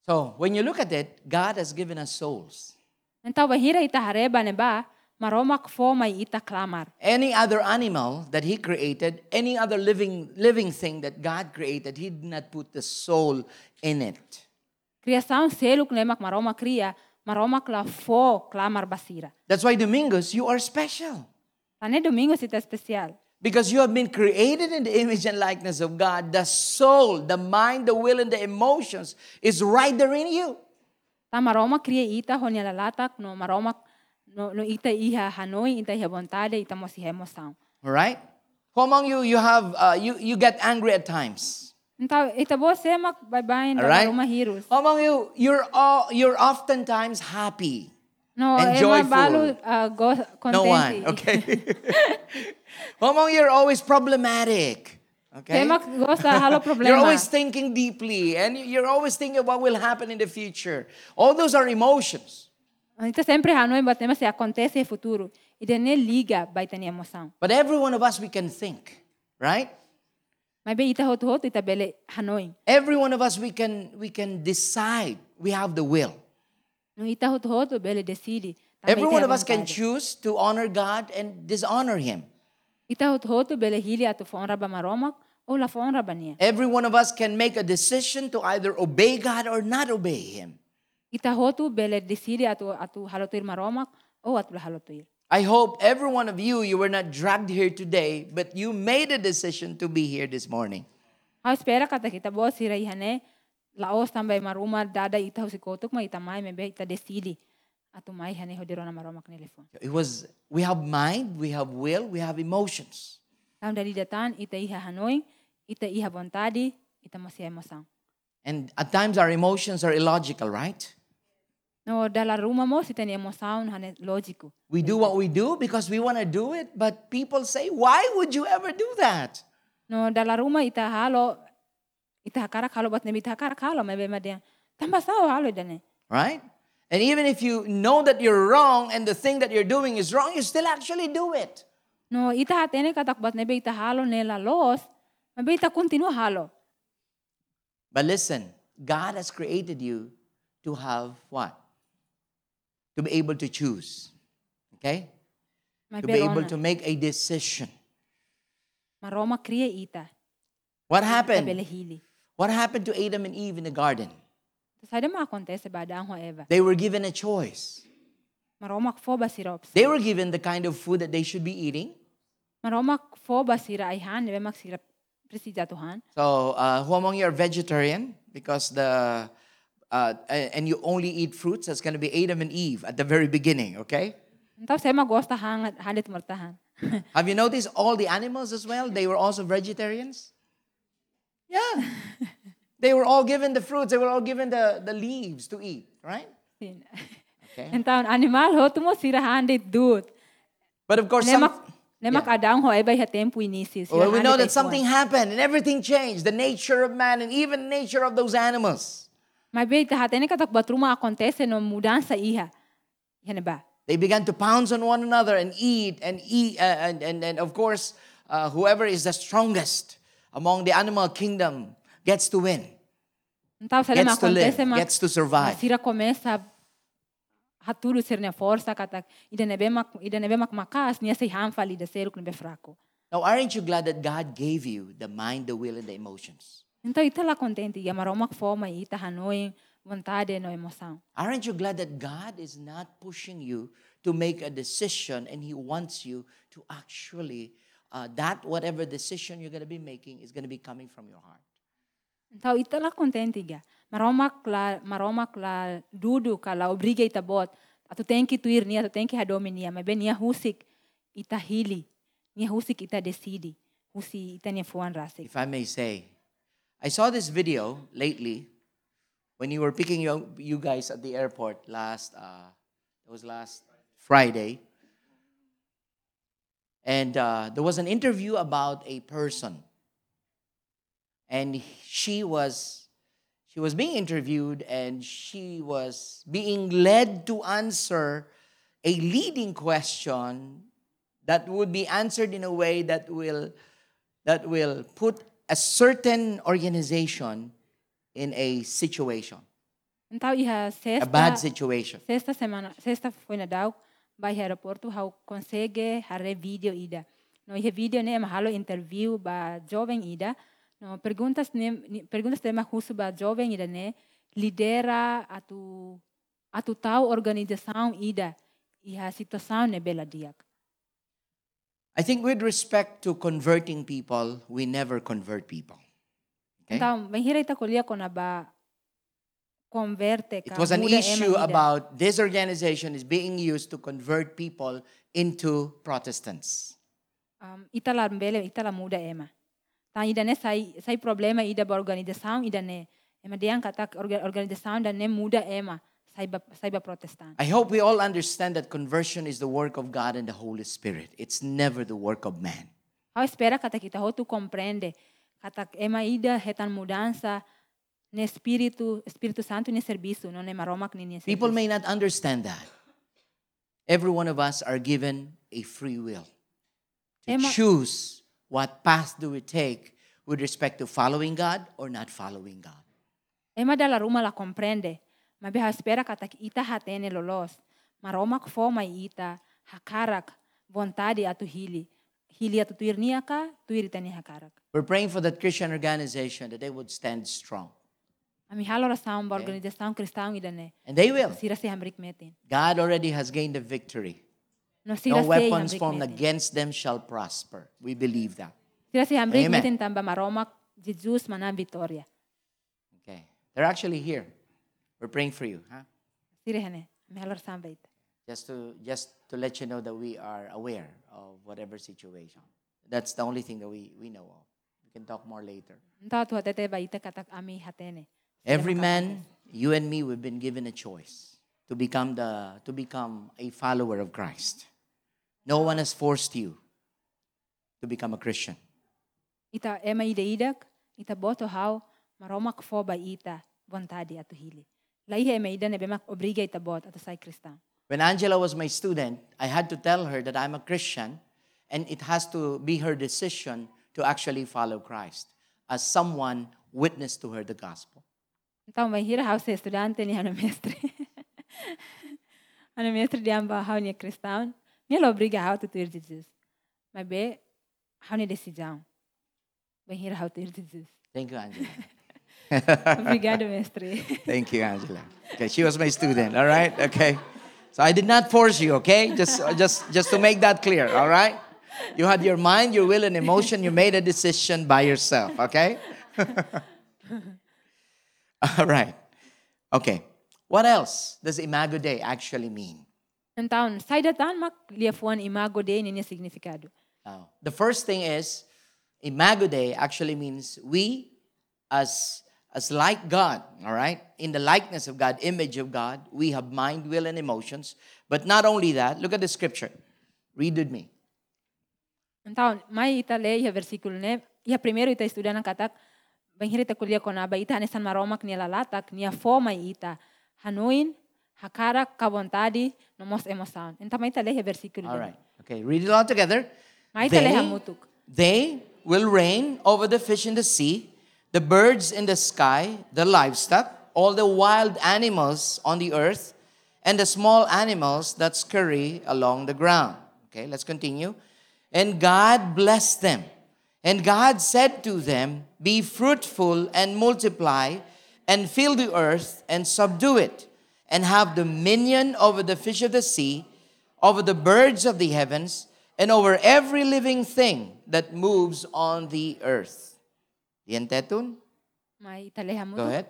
So when you look at it, God has given us souls. Então bahira ita hareba ne ba, maromak fo may ita. Any other animal that He created, any other living living thing that God created, He did not put the soul in it. Criação selo que nemak maroma cria, maroma kla fo clamar basira. That's why Domingos, you are special. Tane domingo sita especial. Because you have been created in the image and likeness of God. The soul, the mind, the will, and the emotions is right there in you. Ta maroma cria ita honya lalatak no maroma no, no ita iha hanoi ita iha vontade ita mo si emoção. All right? Who among you, you have, uh, you, you get angry at times? Então, ita você mak bye-bye All da right? maroma heroes. Who among you, you're, all, you're oftentimes happy? No, And joyful. balo uh, go. No one, okay? [laughs] Who among you are always problematic? Okay? Ema gosta halo problema. [laughs] You're always thinking deeply and you're always thinking what will happen in the future. All those are emotions. Sempre batema se acontece no futuro. E de ne liga vai ter emoção. But every one of us, we can think, right? Mas be ita hotu hotu ita bele hanoi. Every one of us, we can, we can decide. We have the will. No ita hotu hotu bele decide. Every one of us can choose to honor God and dishonor Him. Ita hotu hotu bele hili atu fonra ba maromak o la fonra ba. Every one of us can make a decision to either obey God or not obey Him. Bele decide atu atu halotuir maromak o atu halotuir. I hope every one of you, you were not dragged here today, but you made a decision to be here this morning. Ha espera kata kita bo sira ihane laos também maruma dada ita husikotuk ma ita mai mebe ita decide atu mai hane hodirona maromak ni. It was, we have mind, we have will, we have emotions. Tam dari datan ita iha hanoi, ita iha vontade, ita masih emoção. And at times our emotions are illogical, right? No, dala rumah mo si tani emoção hane lógico. We do what we do because we want to do it, but people say, why would you ever do that? No, dala rumah ita halo, ita hakara halo bat nebi ita hakara halo mebe madian. Tambah sao halo dane. Right? And even if you know that you're wrong and the thing that you're doing is wrong, you still actually do it. No, ita hatene katak bat nebe ita halo nela los, mebe ita continua halo. But listen, God has created you to have what? To be able to choose. Okay? To be able to make a decision. What happened? What happened to Adam and Eve in the garden? Sa ada ma acontece bada ang ho They were given a choice. Maroma foba sirops. They were given the kind of food that they should be eating. Maroma foba sira ay han, nebe mak Tuhan. So, uh, who among you are vegetarian? Because the uh, and you only eat fruits. That's going to be Adam and Eve at the very beginning. Okay. Então saya magosta hang hanit. Have you noticed all the animals as well? They were also vegetarians. Yeah. [laughs] they were all given the fruits. They were all given the, the leaves to eat. Right. Okay. Então animal ho tumo sira handit dut. But of course, some, Nemak nemak adang ho Eva ha tempo well, we know that something happened and everything changed. The nature of man and even the nature of those animals. They began to pounce on one another and eat and eat. Uh, and, and, and of course, uh, whoever is the strongest among the animal kingdom gets to win, gets to live, gets to survive. haturu ser ne força katak ida nebe mak ida nebe mak makas niya say hamfali da ser kun be fraco. Now, aren't you glad that God gave you the mind, the will, and the emotions? Então ita la contente ya maromak foma ita hanoi vontade no emoção. Aren't you glad that God is not pushing you to make a decision and He wants you to actually, uh, that whatever decision you're going to be making is going to be coming from your heart? Então ita la contente ga. Maromak la maromak la dudu ka la obriga ita bot. Atu tem que tuir niya, atu tem que hadome niya. Mas bem niya husik ita hili. Niya husik ita decide. Husi ita niya fuan rasik. If I may say, I saw this video lately when you were picking you, you guys at the airport last, uh, it was last Friday. And uh, there was an interview about a person. And she was, she was being interviewed and she was being led to answer a leading question that would be answered in a way that will that will put certain organization in a situation, Então iha a sexta bad situation. sexta semana, sexta foi na daw vai aeroporto how consegue hare video ida. No iha video ne mahalo interview ba jovem ida. No perguntas ne perguntas tema husu ba jovem ida ne lidera atu atu tahu organização ida iha situação ne bela diak. I think with respect to converting people, we never convert people. Okay? Então, mahira ita kulia kona ba converte It was an issue about this organization is being used to convert people into Protestants. um, ita la mbele ita la muda ema. Ta ida ne sai sai problema ida ba organização ida ne ema diang kata orga- organização da ne muda ema sai ba sai. I hope we all understand that conversion is the work of God and the Holy Spirit. It's never the work of man. Ao espera kata kita ho tu compreende kata ema ida hetan mudança ne espírito espírito santo ne serviço não ne maromak ni ne People may not understand that. Every one of us are given a free will to choose what path do we take with respect to following God or not following God. Ema dalla ruma la comprende, ma beha espera kata ita hatene lolos, maromak fo mai ita, hakarak, vontade hili. Hili atu tuirnia ka, tuiritani hakarak. We're praying for that Christian organization that they would stand strong. Ami halo rasaun ba organização cristão idane. And they will. Sira se hambrik metin. God already has gained the victory. No No weapons formed against them shall prosper. We believe that. Sira se hambrik Amen. metin tamba maromak Jesus mana vitória. Okay. They're actually here. We're praying for you, huh? Sira hene, ami halo rasaun ba ita. Just to just to let you know that we are aware of whatever situation. That's the only thing that we, we know of. We can talk more later. Nta tu hatete ba katak ami hatene. Every man, you and me, we've been given a choice to become the to become a follower of Christ. No one has forced you to become a Christian. Ita ema ida idak, ita boto hau, maromak fo ba ita, vontade atu hili. Laihe ema ida ne bemak obriga ita bot atu sai cristão. When Angela was my student, I had to tell her that I'm a Christian and it has to be her decision to actually follow Christ as someone witness to her the gospel. Então vai hira hau se estudante ni hano mestre. [laughs] hano mestre di amba hau ni cristão, ni lo obriga hau tu tuir Jesus. Mas be, hau ni decisão. Vai hira hau tuir Jesus. Thank you, Angela. [laughs] Obrigado, mestre. [laughs] Thank you, Angela. Okay, she was my student, all right? Okay. So I did not force you, okay? Just uh, just just to make that clear, all right? You had your mind, your will and emotion, you made a decision by yourself, okay? [laughs] all right. Okay. What else does Imago Dei actually mean? Então, sai mak liafuan imago dei ni significado. The first thing is Imago Dei actually means we as as like God, all right? In the likeness of God, image of God, we have mind, will and emotions. But not only that, look at the scripture. Read with me. Então, mai ita le iha versículo ne, iha primeiro ita estudian ang katak, banghiri ita kulia kona ba ita anesan maromak ni lalatak, niya fo mai ita, hanuin, hakarak, kabontadi, nomos emosan. Então, mai ita le iha versículo All right. Okay, read it all together. Mai ita le hamutuk. they will reign over the fish in the sea, the birds in the sky, the livestock, all the wild animals on the earth, and the small animals that scurry along the ground. Okay, let's continue. And God blessed them. And God said to them, Be fruitful and multiply, and fill the earth and subdue it, and have dominion over the fish of the sea, over the birds of the heavens, and over every living thing that moves on the earth. Yan tetun? Mai le Go ahead.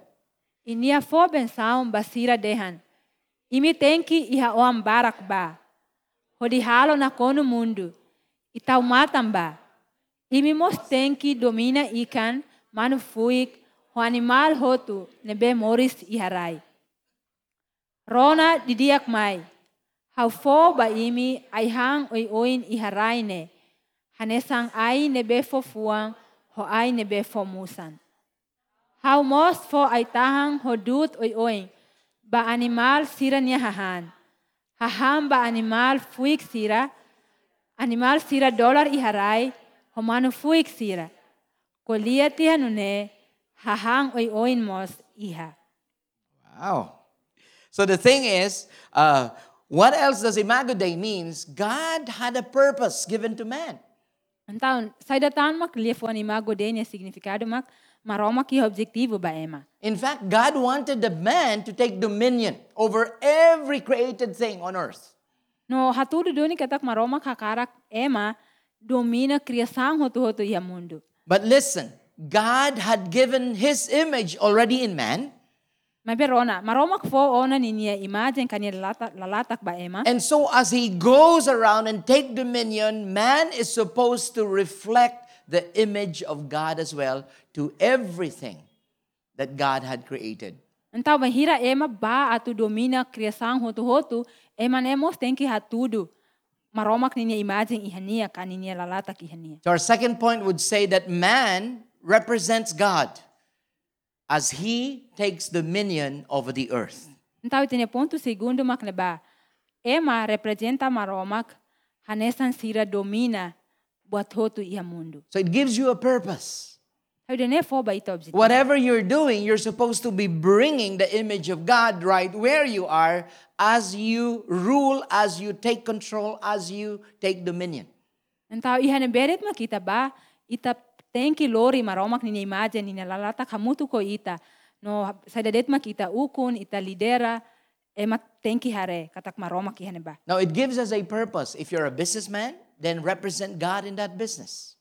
Inia fo bensaun basira dehan. Imi tenki iha oam barak ba. Hodi halo na kono mundo. Itau matam ba. Imi mos tenki domina ikan manu fuik ho animal hotu nebe moris iharai. Rona didiak mai. Hau fo ba imi ai hang oi oin iharai ne. Hanesang ai nebe fo fuang ho ai nebe fo musan. How most for ay tahang hodut oy oing, ba animal sira niya hahan. Haham ba animal fuik sira, animal sira dollar iharay, homano fuik sira. Kolia tiha nune, hahang oy oin mos iha. Wow. So the thing is, uh, what else does Imago Dei means? God had a purpose given to man. Então, sai da tan mak wan imago denia significado mak maroma ki objetivo ba ema. In fact, God wanted the man to take dominion over every created thing on earth. No hatudo doni katak maroma kakarak ema domina criação hotu hotu ia mundo. But listen, God had given his image already in man. Mas berona, fo ona ninia imagem kania lalatak ba ema. And so as he goes around and take dominion, man is supposed to reflect the image of God as well to everything that God had created. Então, bahira ema ba atu domina criação hotu hotu, ema nemos tem que hatudo. Maromak ninia imagem ihania kaninia lalatak ihania. So our second point would say that man represents God as he takes dominion over the earth. Então, tinha ponto segundo mak neba. Ema representa maromak hanesan sira domina buat hotu ia mundo. So it gives you a purpose. How dene fo ba ito objetivo. Whatever you're doing, you're supposed to be bringing the image of God right where you are as you rule, as you take control, as you take dominion. Então, ihane beret makita ba, ita que lori maromak ninia imagem ninia lalatak hamutu ko ita. No, sa dadet makita ukun, ita lidera, ema tem que hare, katak maromak ihane ba. Now, it gives us a purpose. If you're a businessman, then represent God in that business.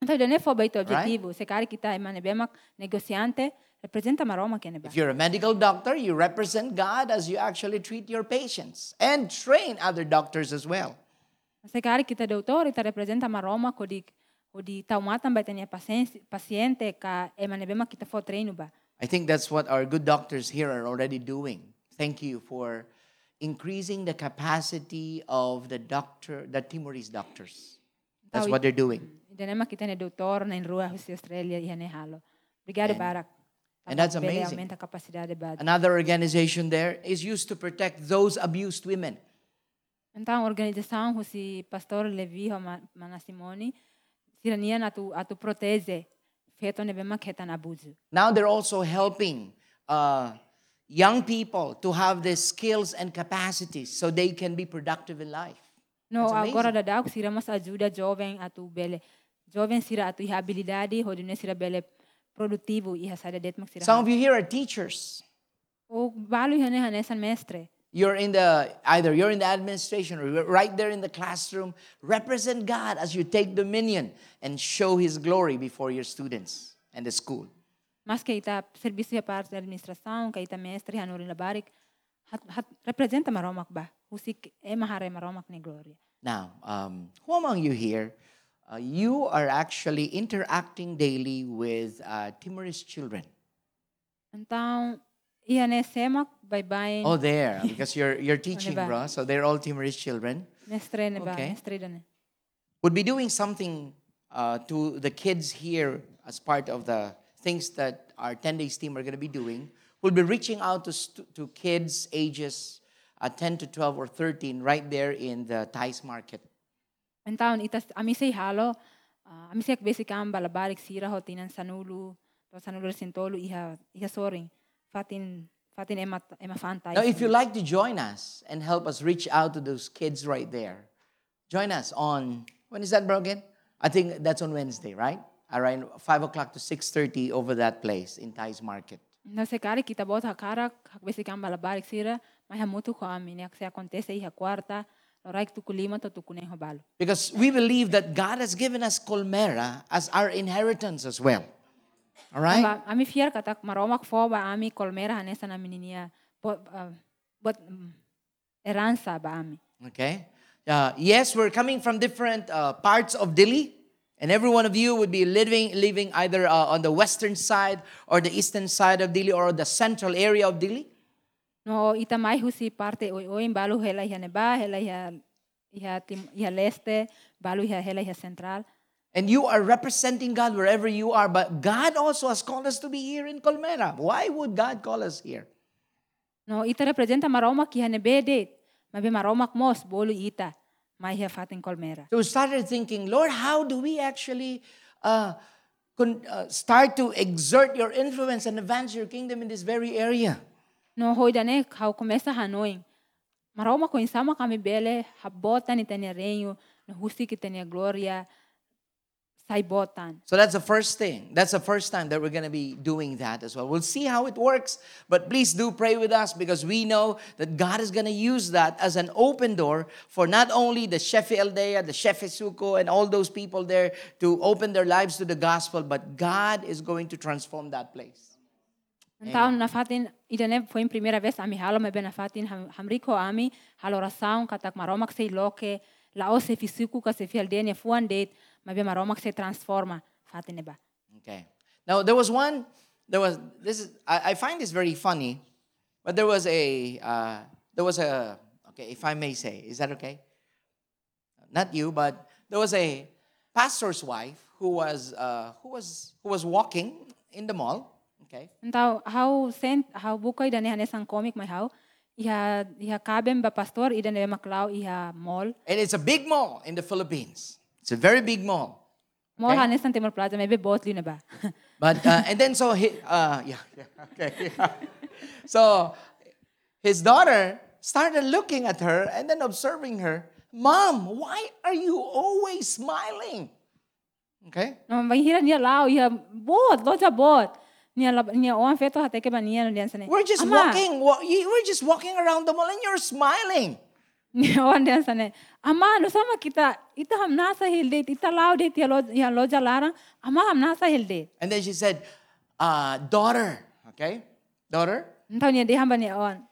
Então, dene fo ba ito objetivo. Sekari kita emane bemak negociante, representa maromak ihane ba. If you're a medical doctor, you represent God as you actually treat your patients and train other doctors as well. Sekari kita doutor, ita representa maroma ko di ko um di taumatan ba tanya paciente, paciente ka emane bema kita fo treino ba. I think that's what our good doctors here are already doing. Thank you for increasing the capacity of the doctor, the Timorese doctors. That's what they're doing. Dene makita ne doutor na rua husi Australia ihane halo. Obrigado barak. and that's amazing. Aumenta a capacidade ba. Another organization there is used to protect those abused women. Então, organização husi pastor Levi ho ma- mana Simone, sirania tu atu feto ne bema ketan abuso. Now they're also helping uh, young people to have the skills and capacities so they can be productive in life. No, That's amazing. agora da dag sira mas ajuda jovem atu bele. Jovem sira atu iha habilidade, hodune sira bele produtivo iha sada det mak sira. Some of you here are teachers. O balu ihane hane san mestre. You're in the either you're in the administration or you're right there in the classroom. Represent God as you take dominion and show His glory before your students and the school. Mas que ita serviço ya parte da administração, que ita mestre hanurin labarik, hat, hat representa maromak ba. Usik e mahare maromak ni gloria. Now, um, who among you here, uh, you are actually interacting daily with uh, Timorese children? Então, semak bye-bye. Oh, there, because you're you're [laughs] teaching, ba? bro. So they're all Timorese children. Ba, Okay. mestre. Would be doing something uh, to the kids here as part of the things that our 10 days team are going to be doing. We'll be reaching out to, stu- to kids ages uh, 10 to 12 or 13 right there in the Tais market. Então, ita ami say halo, uh, ami say basicam balabarik sira ho tinan sanulu, to sanulu sintolo iha iha soring. Fatin fatin ema ema fantay. Now, if you like to join us and help us reach out to those kids right there, join us on, when is that, bro, again? I think that's on Wednesday, right? Around 5 o'clock to 6.30 over that place in Tais market. Na sekari kita bot hakarak, hak basicam balabarik sira, ko amin, yak se acontece iha kwarta, loraik tu to tu hobalo. Because we believe that God has given us Colmera as our inheritance as well. All right? Ami fier katak maromak fo ba ami kolmera hanesa na mininia, uh, but um, eransa ba ami. Okay. Uh, yes, we're coming from different uh, parts of Dili, and every one of you would be living living either uh, on the western side or the eastern side of Dili or the central area of Dili. No, ita mai husi parte oi oi balu hela iha neba, hela tim iha leste, balu iha hela iha central. And you are representing God wherever you are, but God also has called us to be here in Colmera. Why would God call us here? No, ita representa maromak iha nebe det. Mabe maromak mos bolu ita. Mai iha fatin kolmera. So we started thinking, Lord, how do we actually uh, con- uh, start to exert your influence and advance your kingdom in this very area? No hoi dane kau começa hanoin. Maroma ko insama kami bele habota ni tenia reino, no husi ki tenia gloria. Saibotan. So that's the first thing. That's the first time that we're going to be doing that as well. We'll see how it works, but please do pray with us because we know that God is going to use that as an open door for not only the Shefi Aldea, the Shefi Suko, and all those people there to open their lives to the gospel, but God is going to transform that place. Na fatin, foi primeira vez ami halo me bena fatin ham hamriko ami halo rasaun katak maromak se loke la o se fisiku ka se denia fuan date me be maromak se transforma fatin ne ba. Okay. Now there was one. There was this is. I, I find this very funny, but there was a. Uh, there was a. Okay, if I may say, is that okay? Not you, but there was a pastor's wife who was uh, who was who was walking in the mall. Okay, Então, how sent how buko ida ne hanesang comic mai how iha iha kabem ba pastor ida ne maklau iha mall. and it's a big mall in the Philippines. It's a very big mall. Mall Okay. hanesang Timor Plaza maybe both li ne ba. [laughs] But uh, and then so he, uh, yeah, yeah, okay. [laughs] yeah. So his daughter started looking at her and then observing her. Mom, why are you always smiling? Okay. No mahira niya lao iha both loja both. Niya lab- niya on feto ba niya no diyan sane. We're just walking. We're just walking around the mall and you're smiling. On diyan sane. Ama no sama kita ita ham nasa hilde ita lao de tia lo ya loja larang ama ham nasa hilde. And then she said, uh, daughter, okay, daughter,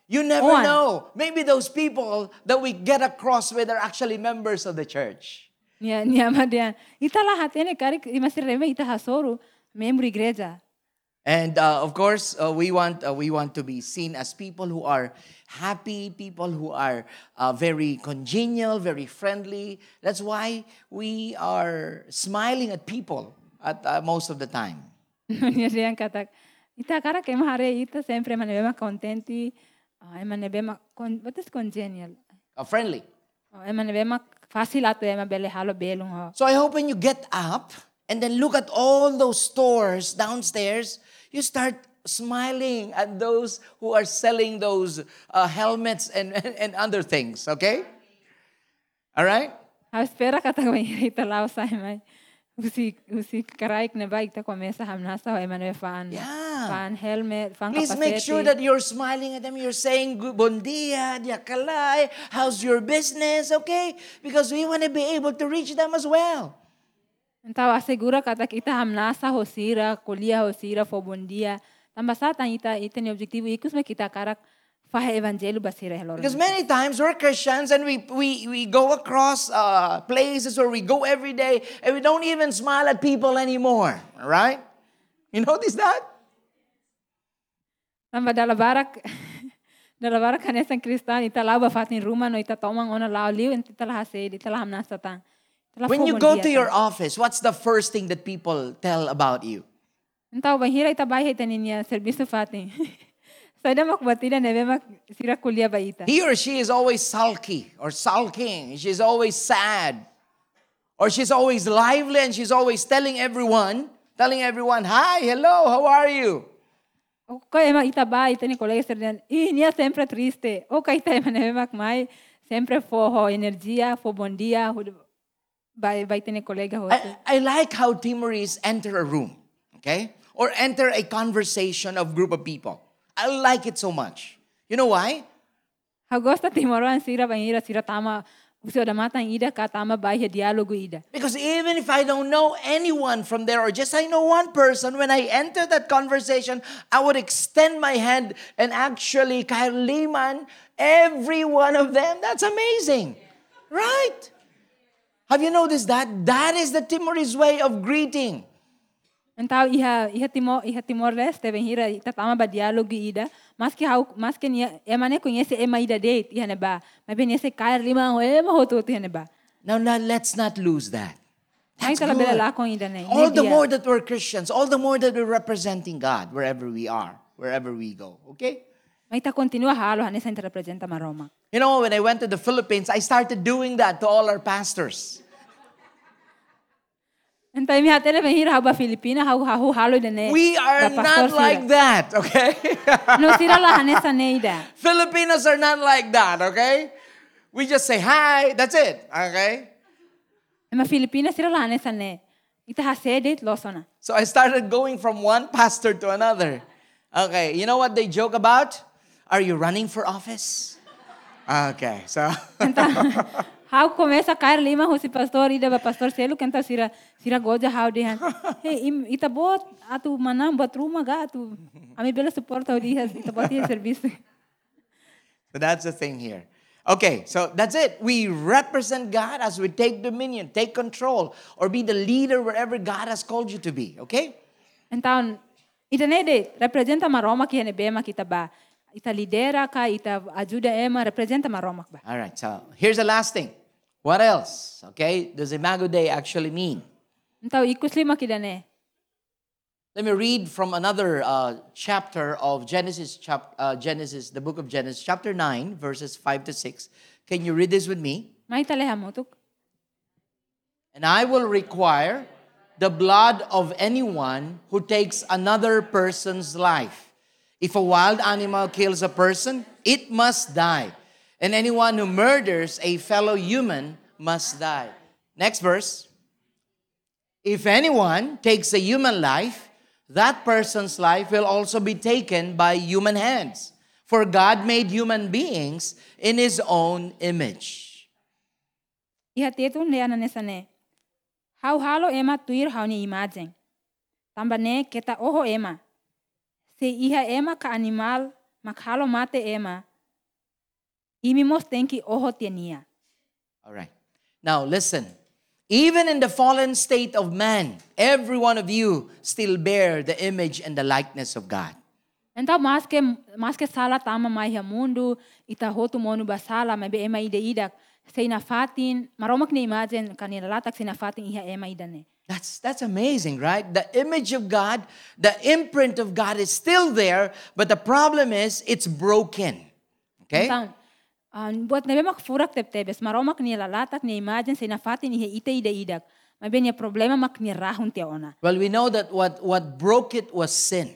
you never On. know. Maybe those people that we get across with are actually members of the church. Ma diyan. Ita lah hatene kari imasir reme ita hasoru membro igreja. And uh, of course, uh, we want uh, we want to be seen as people who are happy, people who are uh, very congenial, very friendly. That's why we are smiling at people at uh, most of the time. [laughs] katak. Ita kara mahare ita sempre manebe ma contenti. Manebe what is congenial? Uh, friendly. Oh, ato bele halo belong. So I hope when you get up and then look at all those stores downstairs, you start smiling at those who are selling those uh, helmets and, and, and other things. Okay. All right. Espera kata ko ita lao sa mai. Usi usi karaik na ba ita ko mesa hamnasa ema nebe fan. Fan helmet, fan Please make sure that you're smiling at them. You're saying, "Good- Bon dia, diakalai. How's your business? Okay? Because we want to be able to reach them as well. Então assegura kata kita hamnasa ho sira, kuliah ho sira fo bom dia. Tamba sa tan ita ita ni objetivo ikus me kita karak fa evangelho basira helor. Because many times we're Christians and we, we, we go across uh, places where we go every day and we don't even smile at people anymore. Right? You notice that? Tamba dala barak dala barak kanesan kristan ita lao ba fatin ruma no ita tomang ona lao liu ita lah se ita lah hamnasa tan. Ita lah When you go to your office, what's the first thing that people tell about you? Então, bahira ita bahay ita niya serviço fatin. [laughs] Sada mak batida nebe mak sira kuliah baita. He or she is always sulky or sulking. She's always sad. Or she's always lively and she's always telling everyone, telling everyone, hi, hello, how are you? O ka ema ita ba ita ni colega sir diyan. I niya eh, sempre triste. O ka ita ema nebe mak mai sempre fo ho energia, fo bon dia, ba ita ni colega. I, I like how Timoris enter a room, okay? Or enter a conversation of group of people. I like it so much. You know why? Hagosta timoran sira bahira sira tama usi oda matan ida ka tama bahay dialogo ida. Because even if I don't know anyone from there, or just I know one person, when I enter that conversation, I would extend my hand and actually kailiman every one of them. That's amazing. Right? Have you noticed that? That is the Timorese way of greeting. Então iha iha timor iha timor leste bahira ita tama ba dialogo ida. Mas que hau mas que nia ema ne conhece ema ida date iha ne ba. Mas bem esse cair lima ho ema ho to iha ne ba. Now, now let's not lose that. That's good. All the more that we're Christians, all the more that we're representing God wherever we are, wherever we go. Okay? Mas ita continua halo hanesa inter representa maroma. You know, when I went to the Philippines, I started doing that to all our pastors. Então mi hatele bahira hau ba Filipina hau hau halo ida ne. We are not like that, okay? No sira la hanesa ne ida. [laughs] Filipinos are not like that, okay? We just say hi, that's it, okay? Ema Filipina sira la hanesa ne. Ita hasedit losona. So I started going from one pastor to another. Okay, you know what they joke about? Are you running for office? Okay, so [laughs] How começa a cair lima ho si pastor ida ba pastor selu kenta sira sira goja how dihan. Hey ita bot atu manam buat rumah ga atu. Ami bela support ho dia ita bot dia service. So that's the thing here. Okay, so that's it. We represent God as we take dominion, take control, or be the leader wherever God has called you to be. Okay? Então, ita ne de representa ma Roma que hene bema kita ba. Ita lidera ka, ita ajuda ema, representa Maroma ba. All right, so here's the last thing. What else? Okay, does Imago Dei actually mean? Então, ikus lima kita ne. Let me read from another uh, chapter of Genesis, chap- uh, Genesis, the book of Genesis, chapter 9, verses 5 to 6. Can you read this with me? May taleha mo tuk. And I will require the blood of anyone who takes another person's life. If a wild animal kills a person, it must die. And anyone who murders a fellow human must die. Next verse. If anyone takes a human life, that person's life will also be taken by human hands. For God made human beings in his own image. Hau halo ema tuir hau ni imagem. Tamba ne keta oho ema. Se iha ema ka animal mak halo mate ema. Imimos tenki. All right. Now listen. Even in the fallen state of man, every one of you still bear the image and the likeness of God. Então mas que mas que sala tama mai ha mundo ita hotu monu basala mai be ema ida ida sei na fatin maromak ni imagine kanina latak sei na fatin iha ema ida ne. That's that's amazing, right? The image of God, the imprint of God is still there, but the problem is it's broken. Okay? Então, um, buat nebe mak furak tep tebes, maromak ni lalatak ni imagine say na fatin ihe ite ida idak. Mabe niya problema mak ni rahun te ona. Well, we know that what what broke it was sin.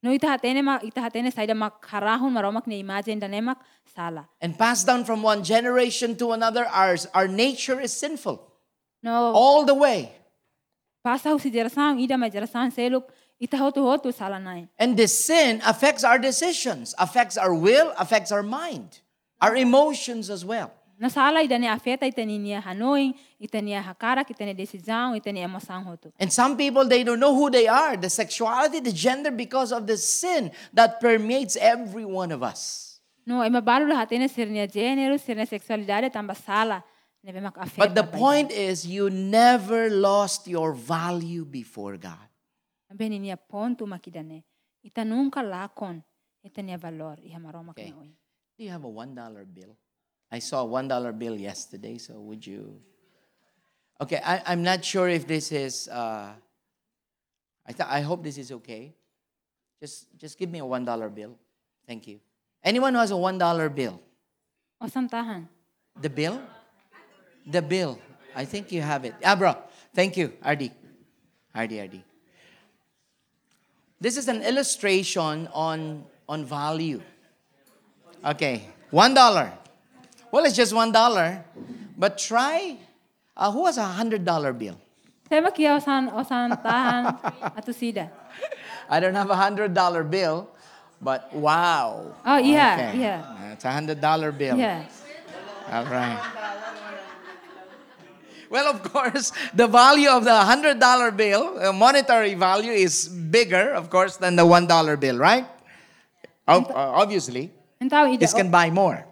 No ita hatene mak ita hatene sayda mak harahun maromak ni imagine da nemak sala. And passed down from one generation to another, ours our nature is sinful No all the way. Pasa hu si ida ma jerasan seluk ita hotu hotu sala nai. And this sin affects our decisions, affects our will, affects our mind, our emotions as well. Na sala ida afeta ita ni niya hanoing, ita niya hakara, ita ni decisão, ita hotu. And some people, they don't know who they are, the sexuality, the gender, because of the sin that permeates every one of us. No, ay mabalo lahat ina sir niya gênero, sir niya sexualidade, tamba sala. Nebe mak afeta. But the point is, you never lost your value before God. Sabi ni niya ponto makidane. Ita nunca lakon. Ita niya valor. Iha maromak Okay. Do you have a $1 bill? I saw a $1 bill yesterday, so would you? Okay, I, I'm not sure if this is, uh, I, th- I hope this is okay. Just, just give me a $1 bill. Thank you. Anyone who has a $1 bill? O santahan. The bill? The bill. I think you have it. Ah, bro. Thank you, RD. RD, RD. This is an illustration on, on value. Okay, one dollar. Well, it's just one dollar, but try. Uh, who has a hundred dollar bill? Saya makia o san o santahan [laughs] ato sida. I don't have a hundred dollar bill, but wow. Oh, yeah, Okay. yeah. It's a hundred dollar bill. Yeah. All right. Well, of course, the value of the $100 bill, uh, monetary value, is bigger, of course, than the $1 bill, right? Ob- uh, obviously, Então, ida, this can buy more.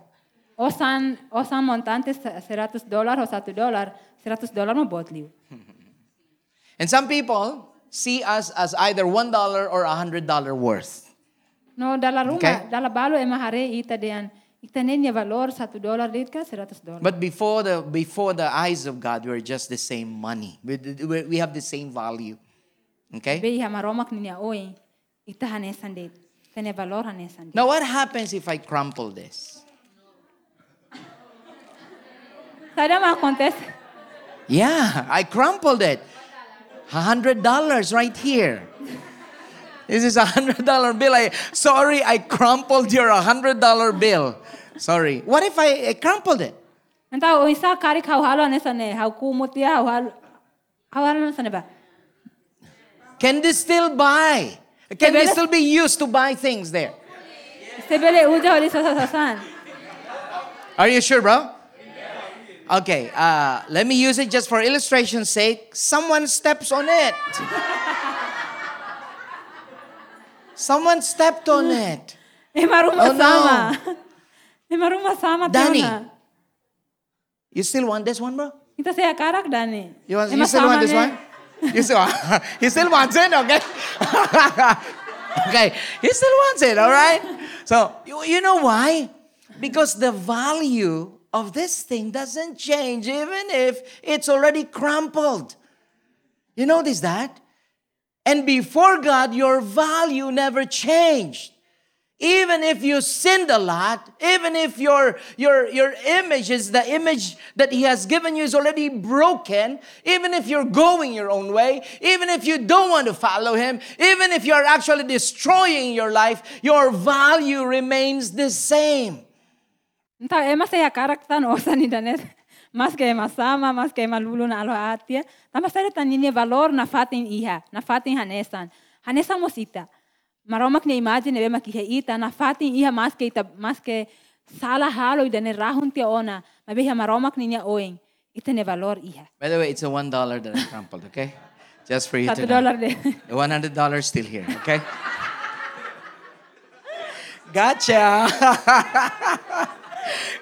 o, san, o san montante seratus dolar o satu dolar, seratus dolar mo botliu. And some people see us as either $1 or $100 worth. No, dala rumah, Okay. dala balo ema hare ita dean, ita niya valor satu dolar dit ka seratus dolar. But before the, before the eyes of God, we're just the same money. We, we we have the same value. Okay? Be iha maromak niya oy, ita hanesan dit. Tene valor hanesan dit. Now, what happens if I crumple this? Sada ma acontece. Yeah, I crumpled it. A hundred dollars right here. This is a hundred dollar bill. I sorry, I crumpled your a hundred dollar bill. Sorry. What if I, I crumpled it? Então, o isa kari kau halo hanesan ne, hau kumut ya, hau halo, hau halo hanesan ne ba? Can this still buy? Can this still be used to buy things there? Sebele uja. Are you sure, bro? Okay, uh, let me use it just for illustration's sake. Someone steps on it. Someone stepped on it. [laughs] Eh maruma Oh, no. sama [laughs] Danny. tiona. You still want this one, bro? Kita saya karak Dani. You, want, you still want this one? [laughs] You still, he still wants it, okay? okay, he still wants it, all right? So, you, you know why? Because the value of this thing doesn't change even if it's already crumpled. You notice that? And before God, your value never changed. Even if you sinned a lot, even if your, your, your image is the image that He has given you is already broken, even if you're going your own way, even if you don't want to follow Him, even if you're actually destroying your life, your value remains the same. Entah ema saya karak tan osa ni danet. Mas que ema sama, mas que ema lulu na alo atia. Tama saya tan ini valor na fatin iha, na fatin hanesan. Hanesan mosita. Maromak ni imagine ebe makihe ita na fatin iha mas que ita mas que sala halo i dane rahun tia ona. Mabeha maromak ni nia oeng. Ita ne valor iha. By the way, it's a $1 that I crumpled, okay? Just for you to know. dolar de. The $100 still here, okay? gotcha.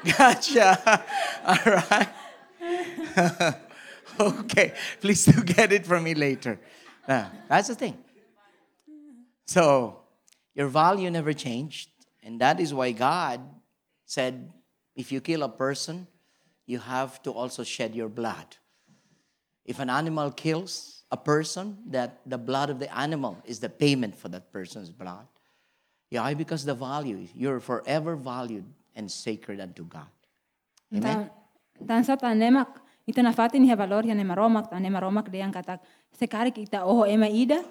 [laughs] gotcha. All right. [laughs] okay. Please do get it from me later. Now, that's the thing. So, your value never changed. And that is why God said, if you kill a person, you have to also shed your blood. If an animal kills a person, that the blood of the animal is the payment for that person's blood. Yeah, because the value, you're forever valued and sacred unto God. Amen. Tan tan sa tan nemak ita na fatin iha valor ya ne maromak tan ne maromak de yang katak se karik ita oho ema ida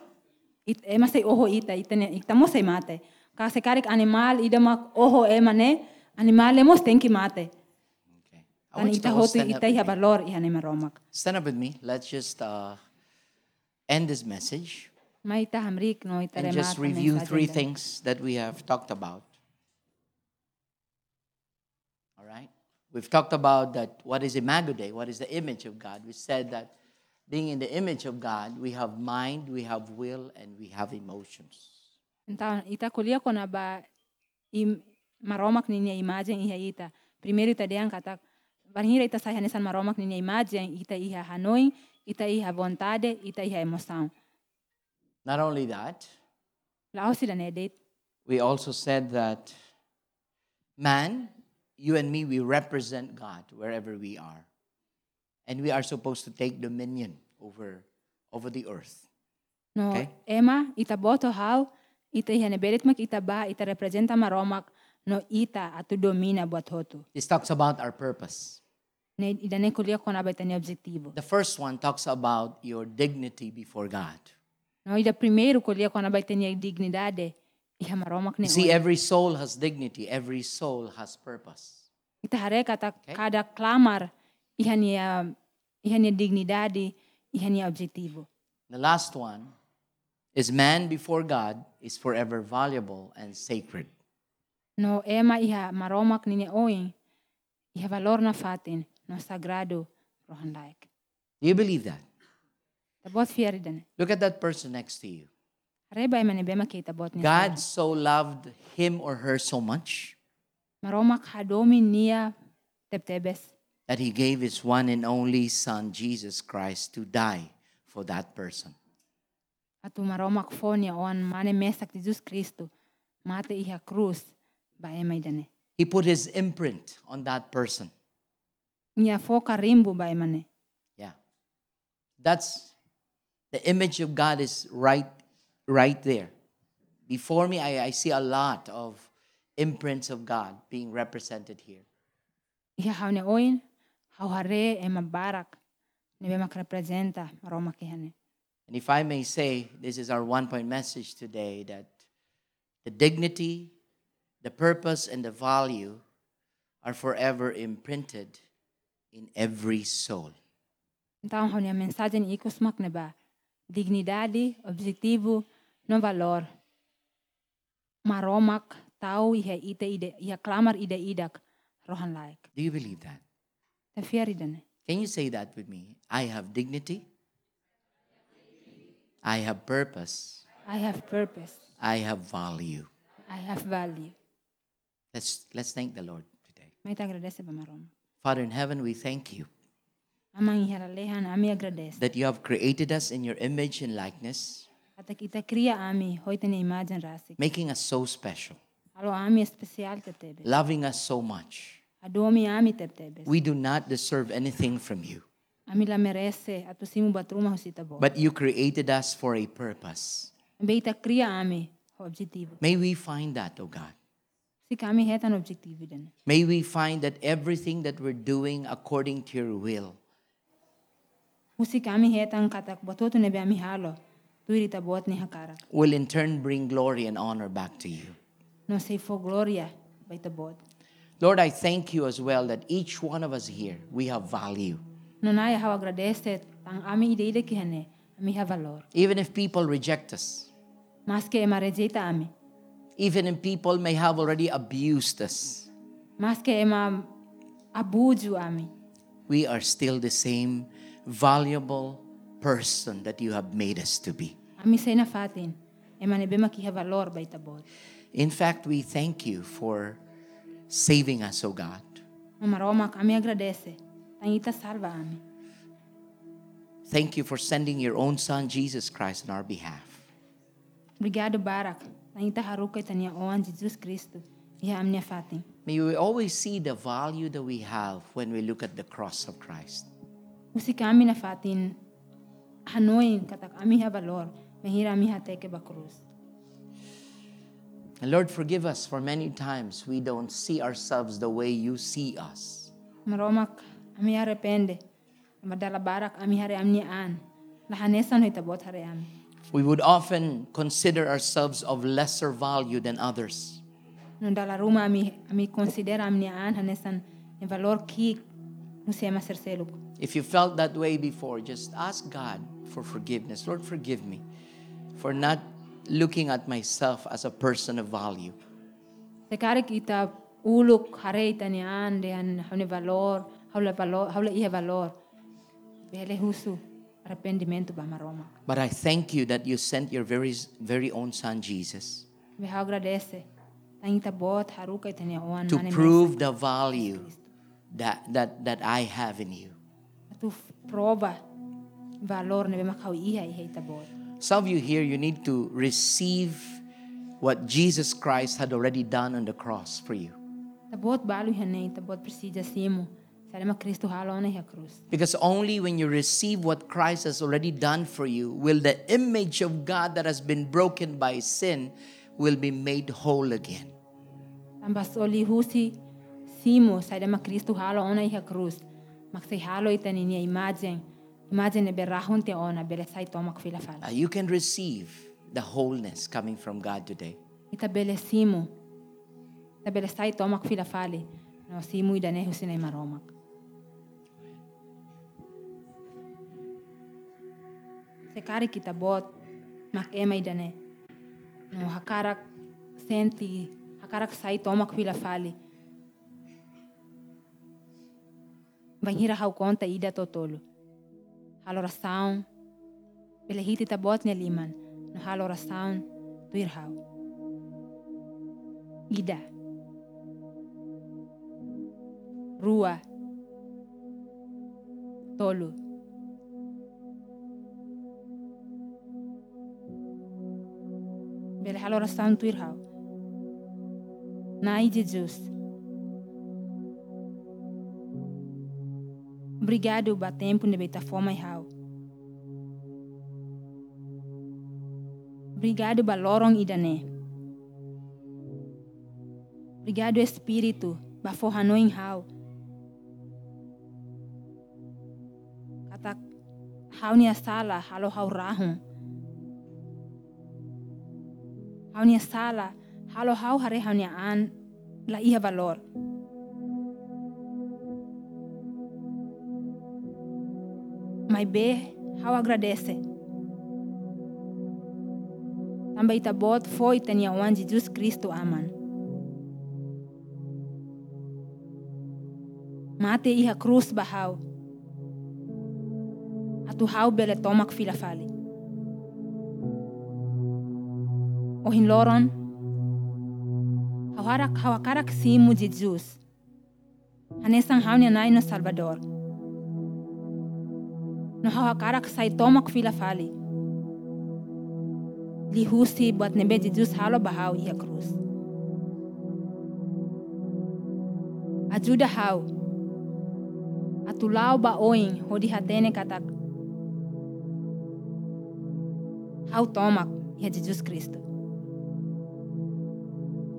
it ema se oho ita ita ne ita mo se mate ka se karik animal ida mak oho ema ne animal lemos tenki mate Okay. I tan want you ita to all hotu stand up, ita with iha me. valor iha ne maromak stand up with me. Let's just uh, end this message mai ita hamrik no ita and remata just review mensaje three de. things that we have talked about. All right? We've talked about that what is Imago Dei? What is the image of God? We said that being in the image of God, we have mind, we have will, and we have emotions. Então, ita kulia ko na ba im, maromak niya imagine iha ita. Primeiro ita deang katak Vanhira ita sa hanesan maromak niya imagine ita iha hanoi, ita iha vontade, ita iha emoção. Not only that, Lao sila na we also said that man, you and me, we represent God wherever we are. And we are supposed to take dominion over, over the earth. No, Okay. ema ita boto hau, ita iha neberit mak ita ba, ita representa maromak no ita atu domina buat hotu. This talks about our purpose. Ne ida ne kulia ko na ba ita ni objetivo. The first one talks about your dignity before God. No, ida primeiro kulia ko na ba ita ni dignidade, You see, every soul has dignity, every soul has purpose. Ita hare kata kada clamar iha niya um, iha niya dignidade, iha objetivo. The last one is man before God is forever valuable and sacred. No ema iha maromak niya oing, iha valor na fatin, no sagrado rohan like. Do you believe that? Tabot fieri dane. Look at that person next to you. God so loved him or her so much Maromak hadomi niya tebtebes. that he gave his one and only son, Jesus Christ, to die for that person. Atu maromak fo niya on mane mesak Jesus Kristo. Mate iha ba. He put his imprint on that person. Niya fo karimbu ba. Yeah. That's the image of God is right right there. Before me, I, I see a lot of imprints of God being represented here. Iha hau ne oin, hau hare ema barak. Ne bema representa maromak iha. And if I may say, this is our one point message today that the dignity, the purpose, and the value are forever imprinted in every soul. Então hau ne mensagem dignidade, objetivo, no valor. Maromak tau iha ite ide, iha klamar ide idak rohan laik. Do you believe that? Te fieri dene. Can you say that with me? I have dignity. I have purpose. I have purpose. I have value. I have value. Let's let's thank the Lord today. May te agradece ba marom. Father in heaven, we thank you Amang iharalehan ami agradece. that you have created us in your image and likeness, Kata kita kriya ami hoy te imagine rasik. making us so special, Alo ami especial te tebe. loving us so much. Adomi ami te tebe. We do not deserve anything from you, Ami la merece atu batruma hosita bo. but you created us for a purpose. Beita kriya ami ho objetivo. May we find that, oh God. Si kami hetan objetivo dene. May we find that everything that we're doing according to your will Usi kami hetan katak bototo nebe ami halo. Tuiri ta bot ni hakarak. will in turn bring glory and honor back to you. No say for gloria baita bot. Lord, I thank you as well that each one of us here, we have value. No naya hawa agradece tang ami ide ide kihane. Ami ha valor. Even if people reject us, Mas que ema rejeita ami. even if people may have already abused us, Mas que ema abuju ami. we are still the same valuable person that you have made us to be. Ami say na fatin. Ema nebe makiha valor baita bot. In fact, we thank you for saving us, O God. No maroma kami agradece. Tang ita salva ami. Thank you for sending your own Son, Jesus Christ, on our behalf. Obrigado barak. Tang ita haruka tania oan Jesus Cristo. Iha amnia fatin. May we always see the value that we have when we look at the cross of Christ. Usi na fatin hanoin katak ami ha valor. Mahira ami ha teke ba cruz. And Lord, forgive us for many times we don't see ourselves the way you see us. Maromak ami arrepende. Madala barak ami hare an. Lahanesan hoy hare ami. We would often consider ourselves of lesser value than others. No ruma ami ami considera amnia an hanesan valor ki musema serseluk. If you felt that way before, just ask God for forgiveness. Lord, forgive me for not looking at myself as a person of value. Sekare kita uluk hare itanian dean haune valor, haula valor, haula iha valor. Bele husu arrependimento ba maroma. But I thank you that you sent your very, very own son, Jesus, Me ha agradece. Tangita bot haruka oan to prove the value that, that, that I have in you. tu prova valor nebe makau iha iha ita bot. Some of you here, you need to receive what Jesus Christ had already done on the cross for you. Tabot balu hane tabot presija simu. Salema Cristo halo na iha cruz. Because only when you receive what Christ has already done for you will the image of God that has been broken by sin will be made whole again. Ambas oli husi simu salema Cristo halo ona iha cruz. Maksay halo itani niya imagine. Imagine nebe ona bele tomak fila. Uh, you can receive the wholeness coming from God today. Ita bele. Ita bele tomak fila fali. No simu idane husinay maromak. Sekari kita bot mak ema idane. No hakarak senti hakarak sai tomak fila fali. Banhira hau conta ida totolo. Halo oração. Bele hiti tabot niya liman. No halo oração tuir hau. Ida. Rua. Tolo. Bele halo oração tuir hau. Nai Jesus. Obrigado ba tempo ne beta foma e hau. Obrigado ba lorong idane. Obrigado Espírito ba forrano em hau. Katak hau ni sala halo hau rahum. Hau ni sala halo hau hare hau ni an la iha valor. Mas be hau agradece. Tamba itabot fo itania wan Jesus Kristo aman. Mate iha cruz bahau. Atu hau bele tomak filafali. Ohin loron, hawarak hawakarak simu Jesus. Hanesang hau niya nai no Salvador. No hawakarak say tomak filafali. Lihusi buat nebe Jesus halo bahau iha cruz. Ajuda hau. Atulau ba oing hodi hatene katak. Hau tomak iha Jesus Kristo.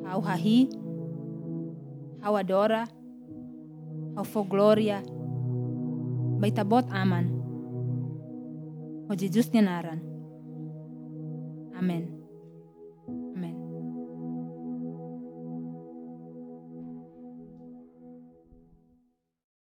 Hau hahi. Hau adora. Hau fo gloria. Baitabot aman. O Jesus niya naran. Amen.